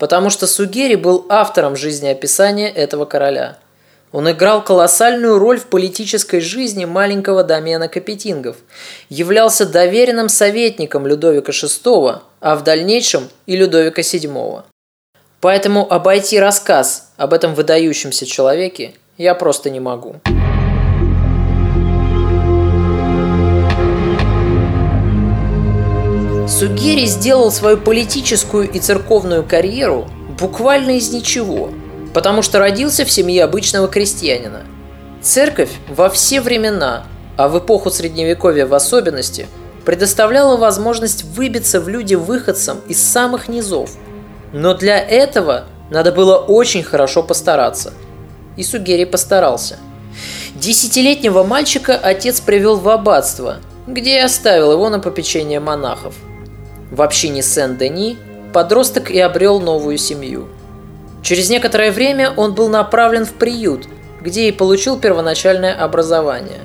потому что Сугерий был автором жизнеописания этого короля – он играл колоссальную роль в политической жизни маленького домена Капетингов, являлся доверенным советником Людовика VI, а в дальнейшем и Людовика VII. Поэтому обойти рассказ об этом выдающемся человеке я просто не могу. Сугери сделал свою политическую и церковную карьеру буквально из ничего – потому что родился в семье обычного крестьянина. Церковь во все времена, а в эпоху Средневековья в особенности, предоставляла возможность выбиться в люди выходцам из самых низов. Но для этого надо было очень хорошо постараться. И Сугери постарался. Десятилетнего мальчика отец привел в аббатство, где и оставил его на попечение монахов. В общине Сен-Дени подросток и обрел новую семью – Через некоторое время он был направлен в приют, где и получил первоначальное образование.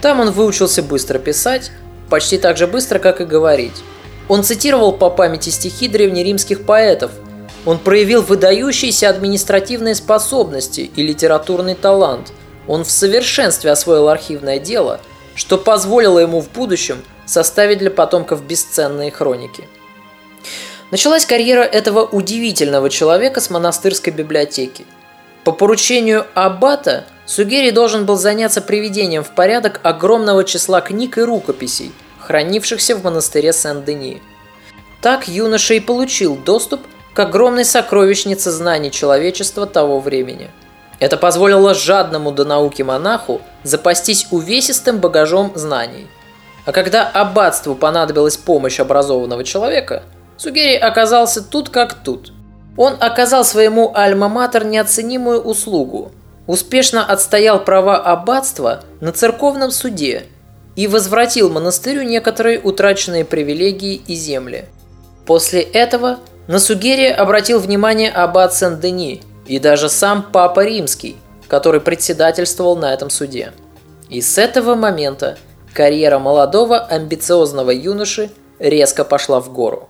Там он выучился быстро писать, почти так же быстро, как и говорить. Он цитировал по памяти стихи древнеримских поэтов. Он проявил выдающиеся административные способности и литературный талант. Он в совершенстве освоил архивное дело, что позволило ему в будущем составить для потомков бесценные хроники. Началась карьера этого удивительного человека с монастырской библиотеки. По поручению аббата Сугери должен был заняться приведением в порядок огромного числа книг и рукописей, хранившихся в монастыре Сен-Дени. Так юноша и получил доступ к огромной сокровищнице знаний человечества того времени. Это позволило жадному до науки монаху запастись увесистым багажом знаний. А когда аббатству понадобилась помощь образованного человека, Сугери оказался тут как тут. Он оказал своему альма-матер неоценимую услугу, успешно отстоял права аббатства на церковном суде и возвратил монастырю некоторые утраченные привилегии и земли. После этого на Сугерия обратил внимание аббат Сен-Дени и даже сам Папа Римский, который председательствовал на этом суде. И с этого момента карьера молодого амбициозного юноши резко пошла в гору.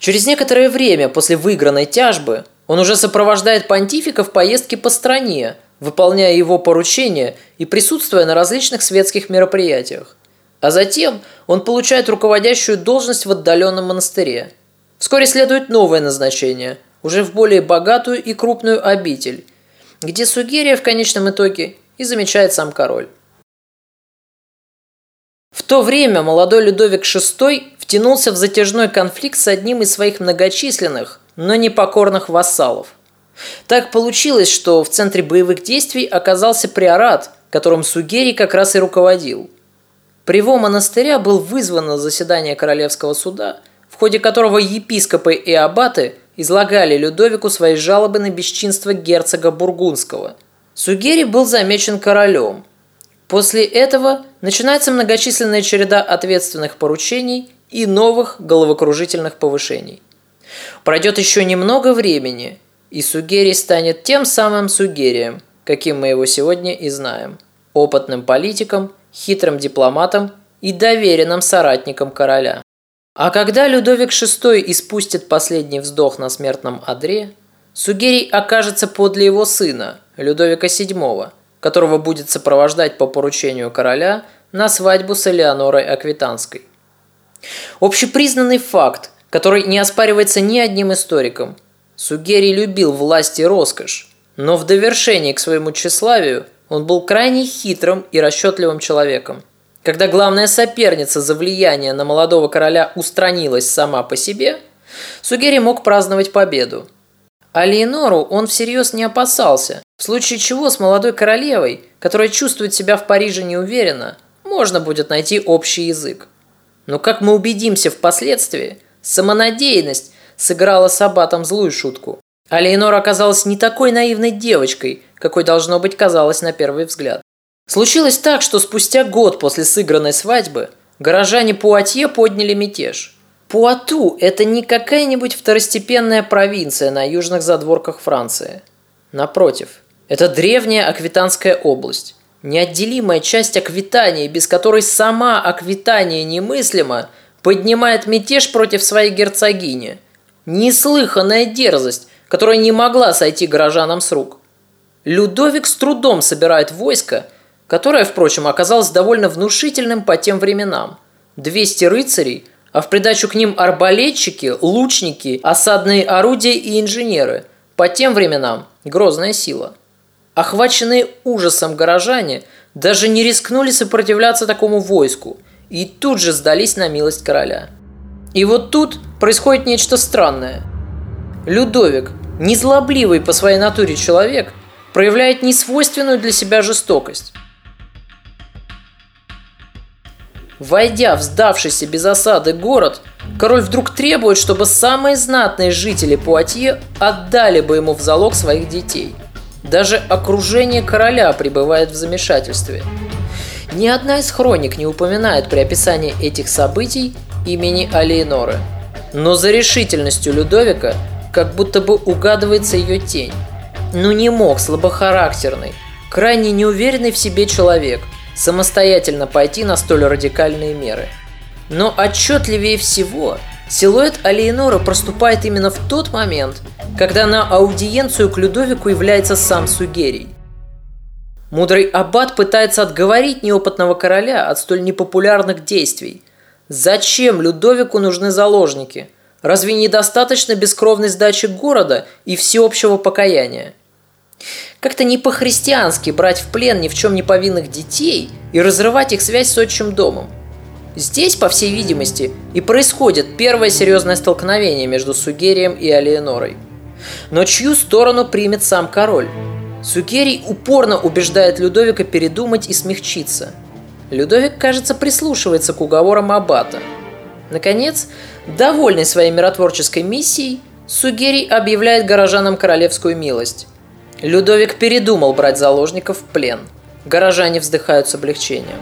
Через некоторое время после выигранной тяжбы он уже сопровождает понтифика в поездке по стране, выполняя его поручения и присутствуя на различных светских мероприятиях. А затем он получает руководящую должность в отдаленном монастыре – Вскоре следует новое назначение, уже в более богатую и крупную обитель, где Сугерия в конечном итоге и замечает сам король. В то время молодой Людовик VI втянулся в затяжной конфликт с одним из своих многочисленных, но непокорных вассалов. Так получилось, что в центре боевых действий оказался приорат, которым Сугерий как раз и руководил. Приво монастыря был вызван на заседание Королевского суда – в ходе которого епископы и аббаты излагали Людовику свои жалобы на бесчинство герцога Бургундского. Сугери был замечен королем. После этого начинается многочисленная череда ответственных поручений и новых головокружительных повышений. Пройдет еще немного времени, и Сугери станет тем самым Сугерием, каким мы его сегодня и знаем – опытным политиком, хитрым дипломатом и доверенным соратником короля. А когда Людовик VI испустит последний вздох на смертном одре, Сугерий окажется подле его сына, Людовика VII, которого будет сопровождать по поручению короля на свадьбу с Элеонорой Аквитанской. Общепризнанный факт, который не оспаривается ни одним историком. Сугерий любил власть и роскошь, но в довершении к своему тщеславию он был крайне хитрым и расчетливым человеком – когда главная соперница за влияние на молодого короля устранилась сама по себе, Сугери мог праздновать победу. А Леонору он всерьез не опасался, в случае чего с молодой королевой, которая чувствует себя в Париже неуверенно, можно будет найти общий язык. Но как мы убедимся впоследствии, самонадеянность сыграла с Аббатом злую шутку. А Леонора оказалась не такой наивной девочкой, какой должно быть казалось на первый взгляд. Случилось так, что спустя год после сыгранной свадьбы горожане Пуатье подняли мятеж. Пуату – это не какая-нибудь второстепенная провинция на южных задворках Франции. Напротив, это древняя Аквитанская область, неотделимая часть Аквитании, без которой сама Аквитания немыслима, поднимает мятеж против своей герцогини. Неслыханная дерзость, которая не могла сойти горожанам с рук. Людовик с трудом собирает войско – которое, впрочем, оказалось довольно внушительным по тем временам. 200 рыцарей, а в придачу к ним арбалетчики, лучники, осадные орудия и инженеры. По тем временам грозная сила. Охваченные ужасом горожане даже не рискнули сопротивляться такому войску и тут же сдались на милость короля. И вот тут происходит нечто странное. Людовик, незлобливый по своей натуре человек, проявляет несвойственную для себя жестокость. Войдя в сдавшийся без осады город, король вдруг требует, чтобы самые знатные жители Пуатье отдали бы ему в залог своих детей. Даже окружение короля пребывает в замешательстве. Ни одна из хроник не упоминает при описании этих событий имени Алиеноры. Но за решительностью Людовика как будто бы угадывается ее тень. Ну не мог слабохарактерный, крайне неуверенный в себе человек – самостоятельно пойти на столь радикальные меры. Но отчетливее всего силуэт Алиенора проступает именно в тот момент, когда на аудиенцию к Людовику является сам Сугерий. Мудрый аббат пытается отговорить неопытного короля от столь непопулярных действий. Зачем Людовику нужны заложники? Разве недостаточно бескровной сдачи города и всеобщего покаяния? Как-то не по-христиански брать в плен ни в чем не повинных детей и разрывать их связь с отчим домом. Здесь, по всей видимости, и происходит первое серьезное столкновение между Сугерием и Алиенорой. Но чью сторону примет сам король? Сугерий упорно убеждает Людовика передумать и смягчиться. Людовик, кажется, прислушивается к уговорам Аббата. Наконец, довольный своей миротворческой миссией, Сугерий объявляет горожанам королевскую милость. Людовик передумал брать заложников в плен. Горожане вздыхают с облегчением.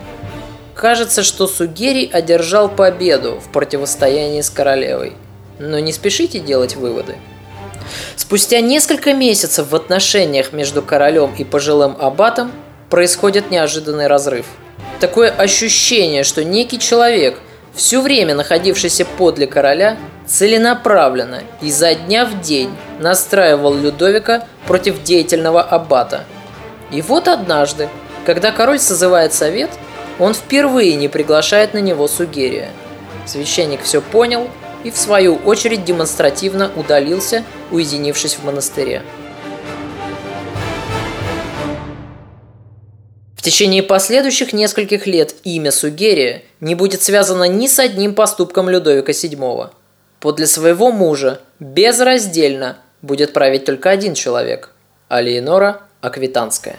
Кажется, что Сугерий одержал победу в противостоянии с королевой. Но не спешите делать выводы. Спустя несколько месяцев в отношениях между королем и пожилым аббатом происходит неожиданный разрыв. Такое ощущение, что некий человек, все время находившийся подле короля, целенаправленно изо дня в день настраивал Людовика против деятельного аббата. И вот однажды, когда король созывает совет – он впервые не приглашает на него Сугерия. Священник все понял и в свою очередь демонстративно удалился, уединившись в монастыре. В течение последующих нескольких лет имя Сугерия не будет связано ни с одним поступком Людовика VII. Подле своего мужа безраздельно будет править только один человек – Алиенора Аквитанская.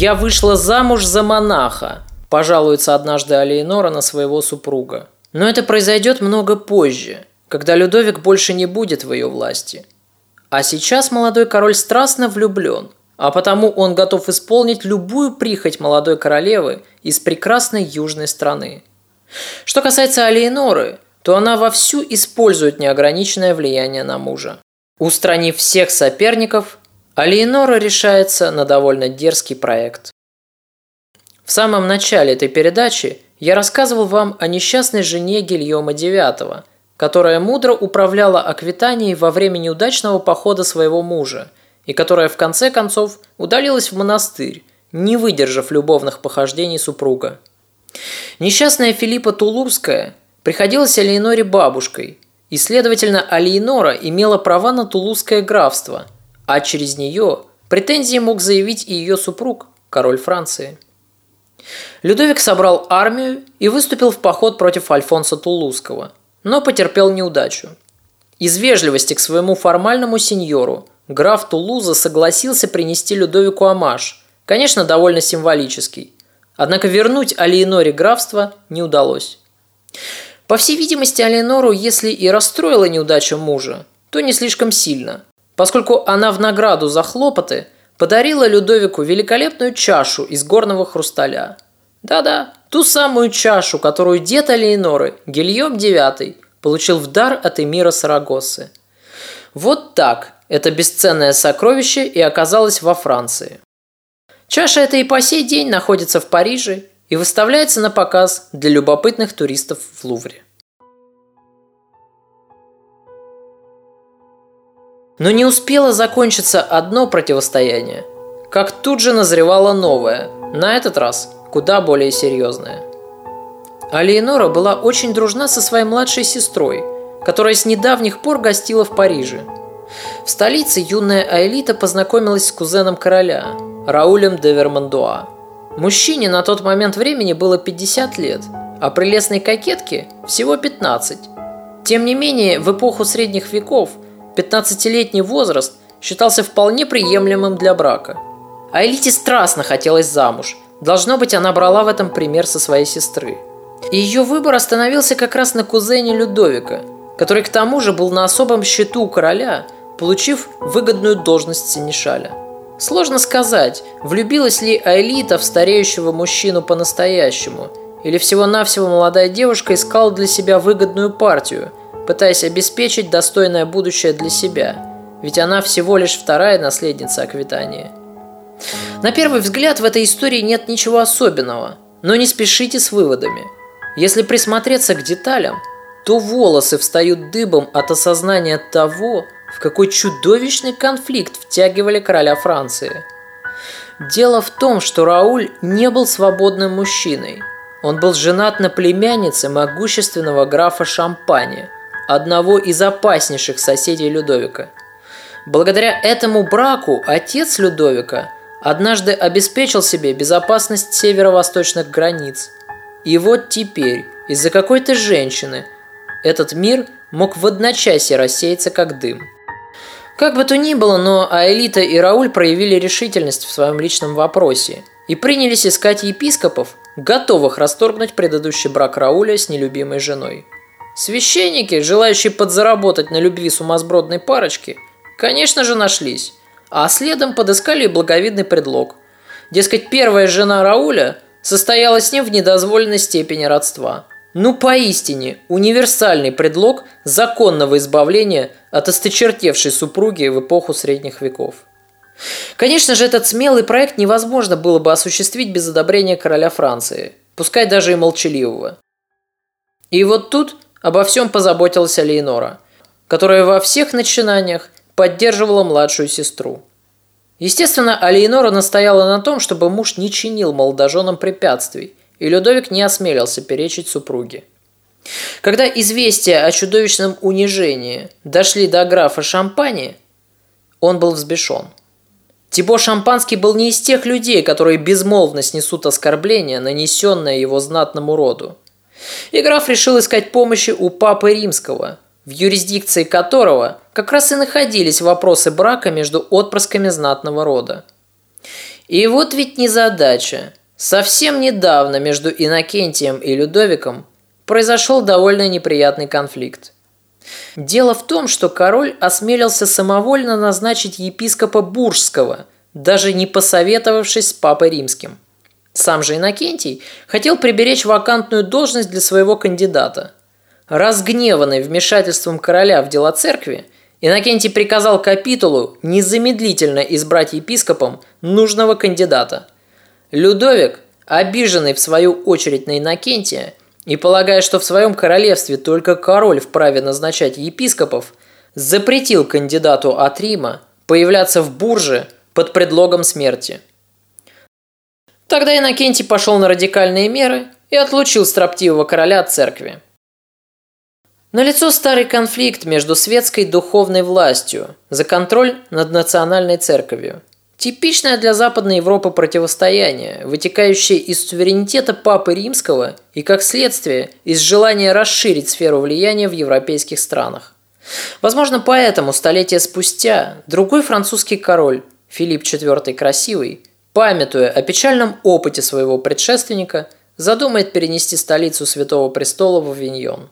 «Я вышла замуж за монаха», – пожалуется однажды Алиенора на своего супруга. Но это произойдет много позже, когда Людовик больше не будет в ее власти. А сейчас молодой король страстно влюблен, а потому он готов исполнить любую прихоть молодой королевы из прекрасной южной страны. Что касается Алиеноры, то она вовсю использует неограниченное влияние на мужа. Устранив всех соперников, Алиенора решается на довольно дерзкий проект. В самом начале этой передачи я рассказывал вам о несчастной жене Гильома IX, которая мудро управляла Аквитанией во время неудачного похода своего мужа и которая в конце концов удалилась в монастырь, не выдержав любовных похождений супруга. Несчастная Филиппа Тулузская приходилась Алиеноре бабушкой, и, следовательно, Алиенора имела права на Тулузское графство – а через нее претензии мог заявить и ее супруг, король Франции. Людовик собрал армию и выступил в поход против Альфонса Тулузского, но потерпел неудачу. Из вежливости к своему формальному сеньору граф Тулуза согласился принести Людовику амаш, конечно, довольно символический. Однако вернуть Алиеноре графство не удалось. По всей видимости, Алиенору, если и расстроила неудача мужа, то не слишком сильно, поскольку она в награду за хлопоты подарила Людовику великолепную чашу из горного хрусталя. Да-да, ту самую чашу, которую дед Алейноры, Гильем IX, получил в дар от эмира Сарагосы. Вот так это бесценное сокровище и оказалось во Франции. Чаша эта и по сей день находится в Париже и выставляется на показ для любопытных туристов в Лувре. Но не успело закончиться одно противостояние, как тут же назревало новое, на этот раз куда более серьезное. Алиенора была очень дружна со своей младшей сестрой, которая с недавних пор гостила в Париже. В столице юная Аэлита познакомилась с кузеном короля, Раулем де Вермандуа. Мужчине на тот момент времени было 50 лет, а прелестной кокетке всего 15. Тем не менее, в эпоху средних веков – 15-летний возраст считался вполне приемлемым для брака. А Элите страстно хотелось замуж. Должно быть, она брала в этом пример со своей сестры. И ее выбор остановился как раз на кузене Людовика, который к тому же был на особом счету у короля, получив выгодную должность синешаля. Сложно сказать, влюбилась ли Аэлита в стареющего мужчину по-настоящему, или всего-навсего молодая девушка искала для себя выгодную партию – пытаясь обеспечить достойное будущее для себя, ведь она всего лишь вторая наследница Аквитании. На первый взгляд в этой истории нет ничего особенного, но не спешите с выводами. Если присмотреться к деталям, то волосы встают дыбом от осознания того, в какой чудовищный конфликт втягивали короля Франции. Дело в том, что Рауль не был свободным мужчиной. Он был женат на племяннице могущественного графа Шампани, одного из опаснейших соседей Людовика. Благодаря этому браку отец Людовика однажды обеспечил себе безопасность северо-восточных границ. И вот теперь, из-за какой-то женщины, этот мир мог в одночасье рассеяться как дым – как бы то ни было, но Аэлита и Рауль проявили решительность в своем личном вопросе и принялись искать епископов, готовых расторгнуть предыдущий брак Рауля с нелюбимой женой. Священники, желающие подзаработать на любви сумасбродной парочки, конечно же нашлись, а следом подыскали благовидный предлог. Дескать, первая жена Рауля состояла с ним в недозволенной степени родства – ну, поистине, универсальный предлог законного избавления от осточертевшей супруги в эпоху средних веков. Конечно же, этот смелый проект невозможно было бы осуществить без одобрения короля Франции, пускай даже и молчаливого. И вот тут обо всем позаботилась Алейнора, которая во всех начинаниях поддерживала младшую сестру. Естественно, Алейнора настояла на том, чтобы муж не чинил молодоженам препятствий, и Людовик не осмелился перечить супруге. Когда известия о чудовищном унижении дошли до графа Шампани, он был взбешен. Тибо Шампанский был не из тех людей, которые безмолвно снесут оскорбление, нанесенное его знатному роду. И граф решил искать помощи у папы римского, в юрисдикции которого как раз и находились вопросы брака между отпрысками знатного рода. И вот ведь незадача. Совсем недавно между Иннокентием и Людовиком произошел довольно неприятный конфликт. Дело в том, что король осмелился самовольно назначить епископа Буржского, даже не посоветовавшись с папой римским. Сам же Иннокентий хотел приберечь вакантную должность для своего кандидата. Разгневанный вмешательством короля в дела церкви, Иннокентий приказал капитулу незамедлительно избрать епископом нужного кандидата – Людовик, обиженный в свою очередь на Иннокентия и полагая, что в своем королевстве только король вправе назначать епископов, запретил кандидату от Рима появляться в Бурже под предлогом смерти. Тогда Иннокентий пошел на радикальные меры и отлучил строптивого короля от церкви. Налицо старый конфликт между светской духовной властью за контроль над национальной церковью – Типичное для Западной Европы противостояние, вытекающее из суверенитета Папы Римского и, как следствие, из желания расширить сферу влияния в европейских странах. Возможно, поэтому столетия спустя другой французский король, Филипп IV Красивый, памятуя о печальном опыте своего предшественника, задумает перенести столицу Святого Престола в Авиньон.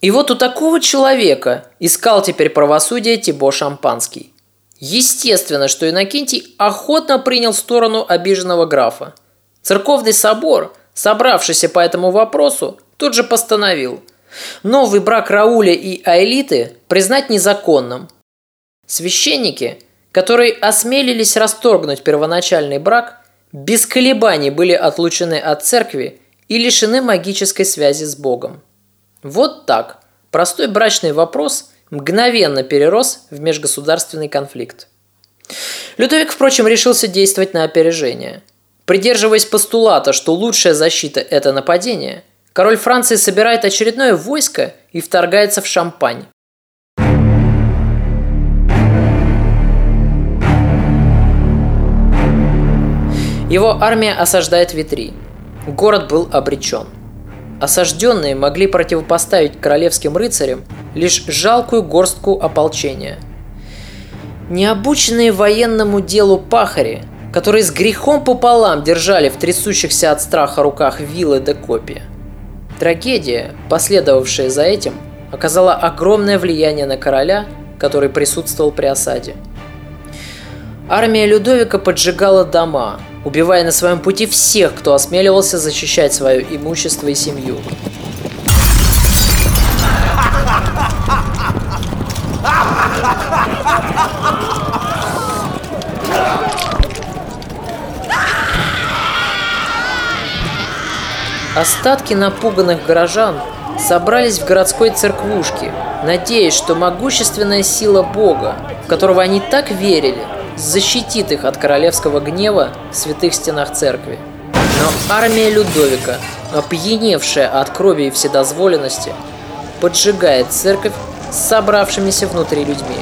И вот у такого человека искал теперь правосудие Тибо Шампанский. Естественно, что Иннокентий охотно принял сторону обиженного графа. Церковный собор, собравшийся по этому вопросу, тут же постановил новый брак Рауля и Айлиты признать незаконным. Священники, которые осмелились расторгнуть первоначальный брак, без колебаний были отлучены от церкви и лишены магической связи с Богом. Вот так. Простой брачный вопрос – мгновенно перерос в межгосударственный конфликт. Людовик, впрочем, решился действовать на опережение. Придерживаясь постулата, что лучшая защита – это нападение, король Франции собирает очередное войско и вторгается в Шампань. Его армия осаждает Витри. Город был обречен. Осажденные могли противопоставить королевским рыцарям лишь жалкую горстку ополчения. Необученные военному делу пахари, которые с грехом пополам держали в трясущихся от страха руках вилы де копия. Трагедия, последовавшая за этим, оказала огромное влияние на короля, который присутствовал при осаде. Армия Людовика поджигала дома, убивая на своем пути всех, кто осмеливался защищать свое имущество и семью. Остатки напуганных горожан собрались в городской церквушке, надеясь, что могущественная сила Бога, в которого они так верили, защитит их от королевского гнева в святых стенах церкви. Но армия Людовика, опьяневшая от крови и вседозволенности, поджигает церковь с собравшимися внутри людьми.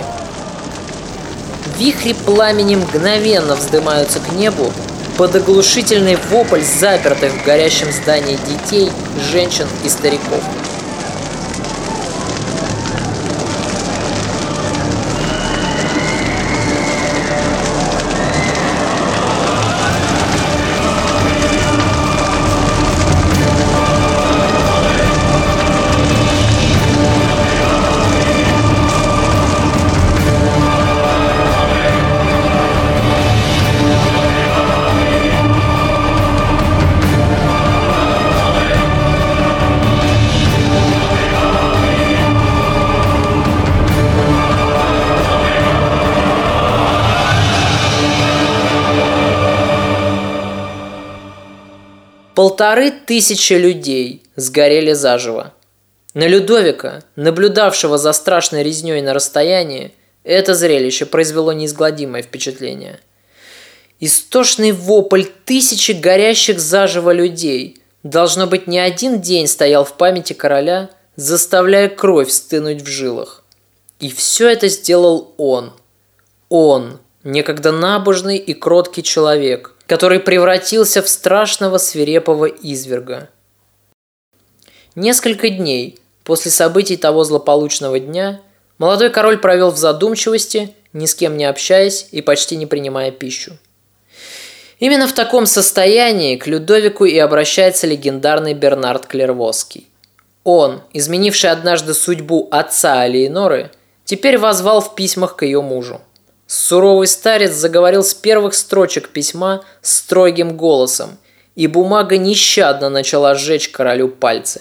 Вихри пламени мгновенно вздымаются к небу под оглушительный вопль запертых в горящем здании детей, женщин и стариков. Полторы тысячи людей сгорели заживо. На Людовика, наблюдавшего за страшной резней на расстоянии, это зрелище произвело неизгладимое впечатление. Истошный вопль тысячи горящих заживо людей, должно быть, не один день стоял в памяти короля, заставляя кровь стынуть в жилах. И все это сделал он. Он, некогда набожный и кроткий человек, который превратился в страшного свирепого изверга. Несколько дней после событий того злополучного дня молодой король провел в задумчивости, ни с кем не общаясь и почти не принимая пищу. Именно в таком состоянии к Людовику и обращается легендарный Бернард Клервоский. Он, изменивший однажды судьбу отца Алиеноры, теперь возвал в письмах к ее мужу. Суровый старец заговорил с первых строчек письма строгим голосом, и бумага нещадно начала сжечь королю пальцы.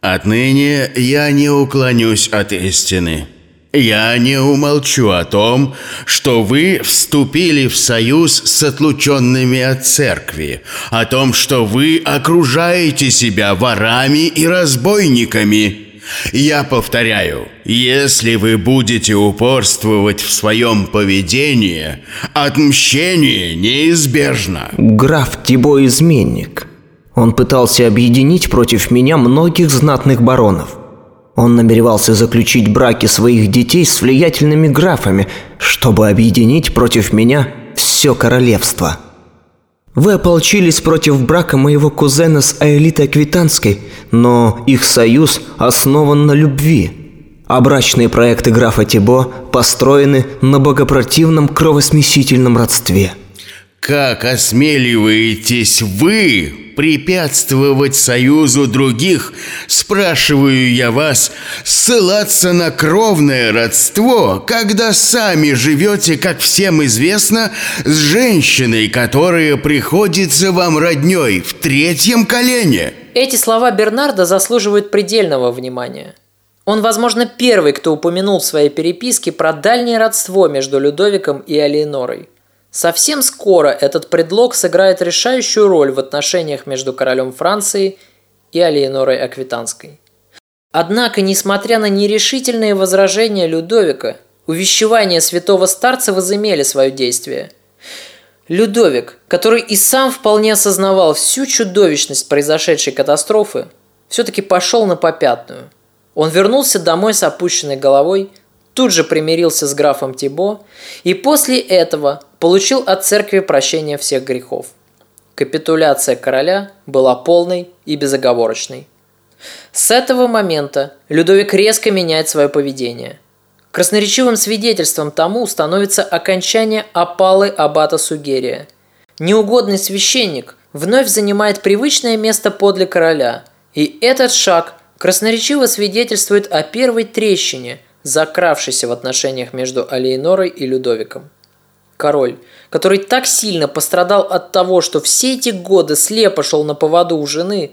«Отныне я не уклонюсь от истины. Я не умолчу о том, что вы вступили в союз с отлученными от церкви, о том, что вы окружаете себя ворами и разбойниками». Я повторяю, если вы будете упорствовать в своем поведении, отмщение неизбежно. Граф Тибо изменник. Он пытался объединить против меня многих знатных баронов. Он намеревался заключить браки своих детей с влиятельными графами, чтобы объединить против меня все королевство. Вы ополчились против брака моего кузена с Аэлитой Квитанской, но их союз основан на любви. А брачные проекты графа Тибо построены на богопротивном кровосмесительном родстве. Как осмеливаетесь вы препятствовать союзу других, спрашиваю я вас, ссылаться на кровное родство, когда сами живете, как всем известно, с женщиной, которая приходится вам родней в третьем колене? Эти слова Бернарда заслуживают предельного внимания. Он, возможно, первый, кто упомянул в своей переписке про дальнее родство между Людовиком и Алиенорой – Совсем скоро этот предлог сыграет решающую роль в отношениях между королем Франции и Алиенорой Аквитанской. Однако, несмотря на нерешительные возражения Людовика, увещевания святого старца возымели свое действие. Людовик, который и сам вполне осознавал всю чудовищность произошедшей катастрофы, все-таки пошел на попятную. Он вернулся домой с опущенной головой, тут же примирился с графом Тибо и после этого получил от церкви прощение всех грехов. Капитуляция короля была полной и безоговорочной. С этого момента Людовик резко меняет свое поведение. Красноречивым свидетельством тому становится окончание опалы аббата Сугерия. Неугодный священник вновь занимает привычное место подле короля, и этот шаг красноречиво свидетельствует о первой трещине – закравшийся в отношениях между Алиенорой и Людовиком. Король, который так сильно пострадал от того, что все эти годы слепо шел на поводу у жены,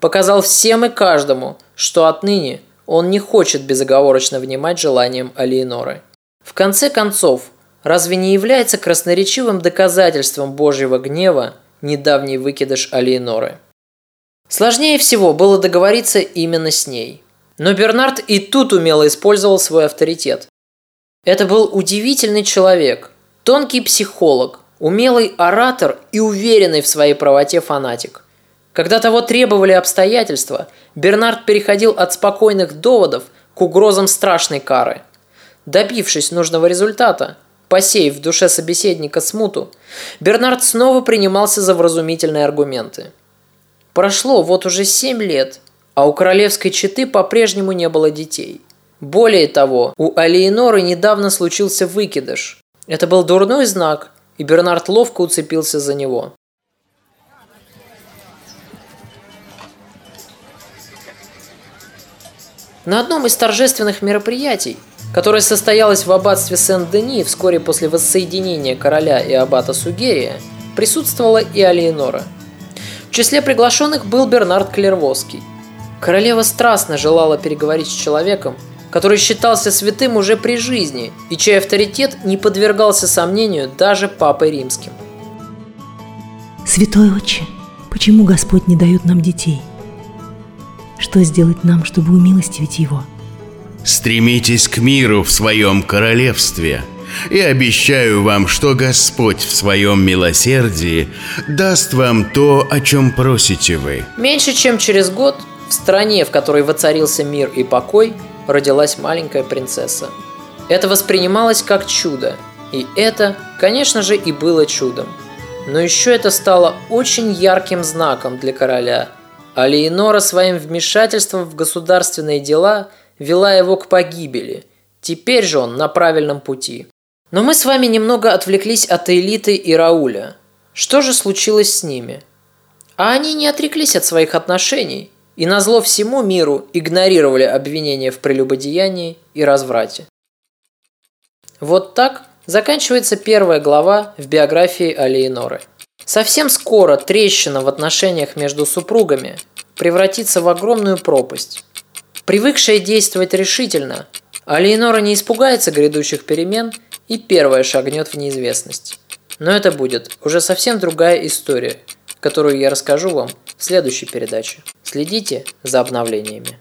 показал всем и каждому, что отныне он не хочет безоговорочно внимать желаниям Алиеноры. В конце концов, разве не является красноречивым доказательством Божьего гнева недавний выкидыш Алиеноры? Сложнее всего было договориться именно с ней – Но Бернард и тут умело использовал свой авторитет. Это был удивительный человек, тонкий психолог, умелый оратор и уверенный в своей правоте фанатик. Когда того требовали обстоятельства, Бернард переходил от спокойных доводов к угрозам страшной кары. Добившись нужного результата, посеяв в душе собеседника смуту, Бернард снова принимался за вразумительные аргументы. Прошло вот уже семь лет, а у королевской четы по-прежнему не было детей. Более того, у Алиеноры недавно случился выкидыш. Это был дурной знак, и Бернард ловко уцепился за него. На одном из торжественных мероприятий, которое состоялось в аббатстве Сен-Дени вскоре после воссоединения короля и аббата Сугерия, присутствовала и Алиенора. В числе приглашенных был Бернард Клервоский. Королева страстно желала переговорить с человеком, который считался святым уже при жизни и чей авторитет не подвергался сомнению даже Папой Римским. Святой Отче, почему Господь не дает нам детей? Что сделать нам, чтобы умилостивить Его? Стремитесь к миру в своем королевстве. И обещаю вам, что Господь в своем милосердии даст вам то, о чем просите вы. Меньше чем через год в стране, в которой воцарился мир и покой, родилась маленькая принцесса. Это воспринималось как чудо, и это, конечно же, и было чудом. Но еще это стало очень ярким знаком для короля. А Леонора своим вмешательством в государственные дела вела его к погибели. Теперь же он на правильном пути. Но мы с вами немного отвлеклись от элиты и Рауля. Что же случилось с ними? А они не отреклись от своих отношений и назло всему миру игнорировали обвинения в прелюбодеянии и разврате. Вот так заканчивается первая глава в биографии Алиеноры. Совсем скоро трещина в отношениях между супругами превратится в огромную пропасть. Привыкшая действовать решительно, Алиенора не испугается грядущих перемен и первая шагнет в неизвестность. Но это будет уже совсем другая история, которую я расскажу вам в следующей передаче. Следите за обновлениями.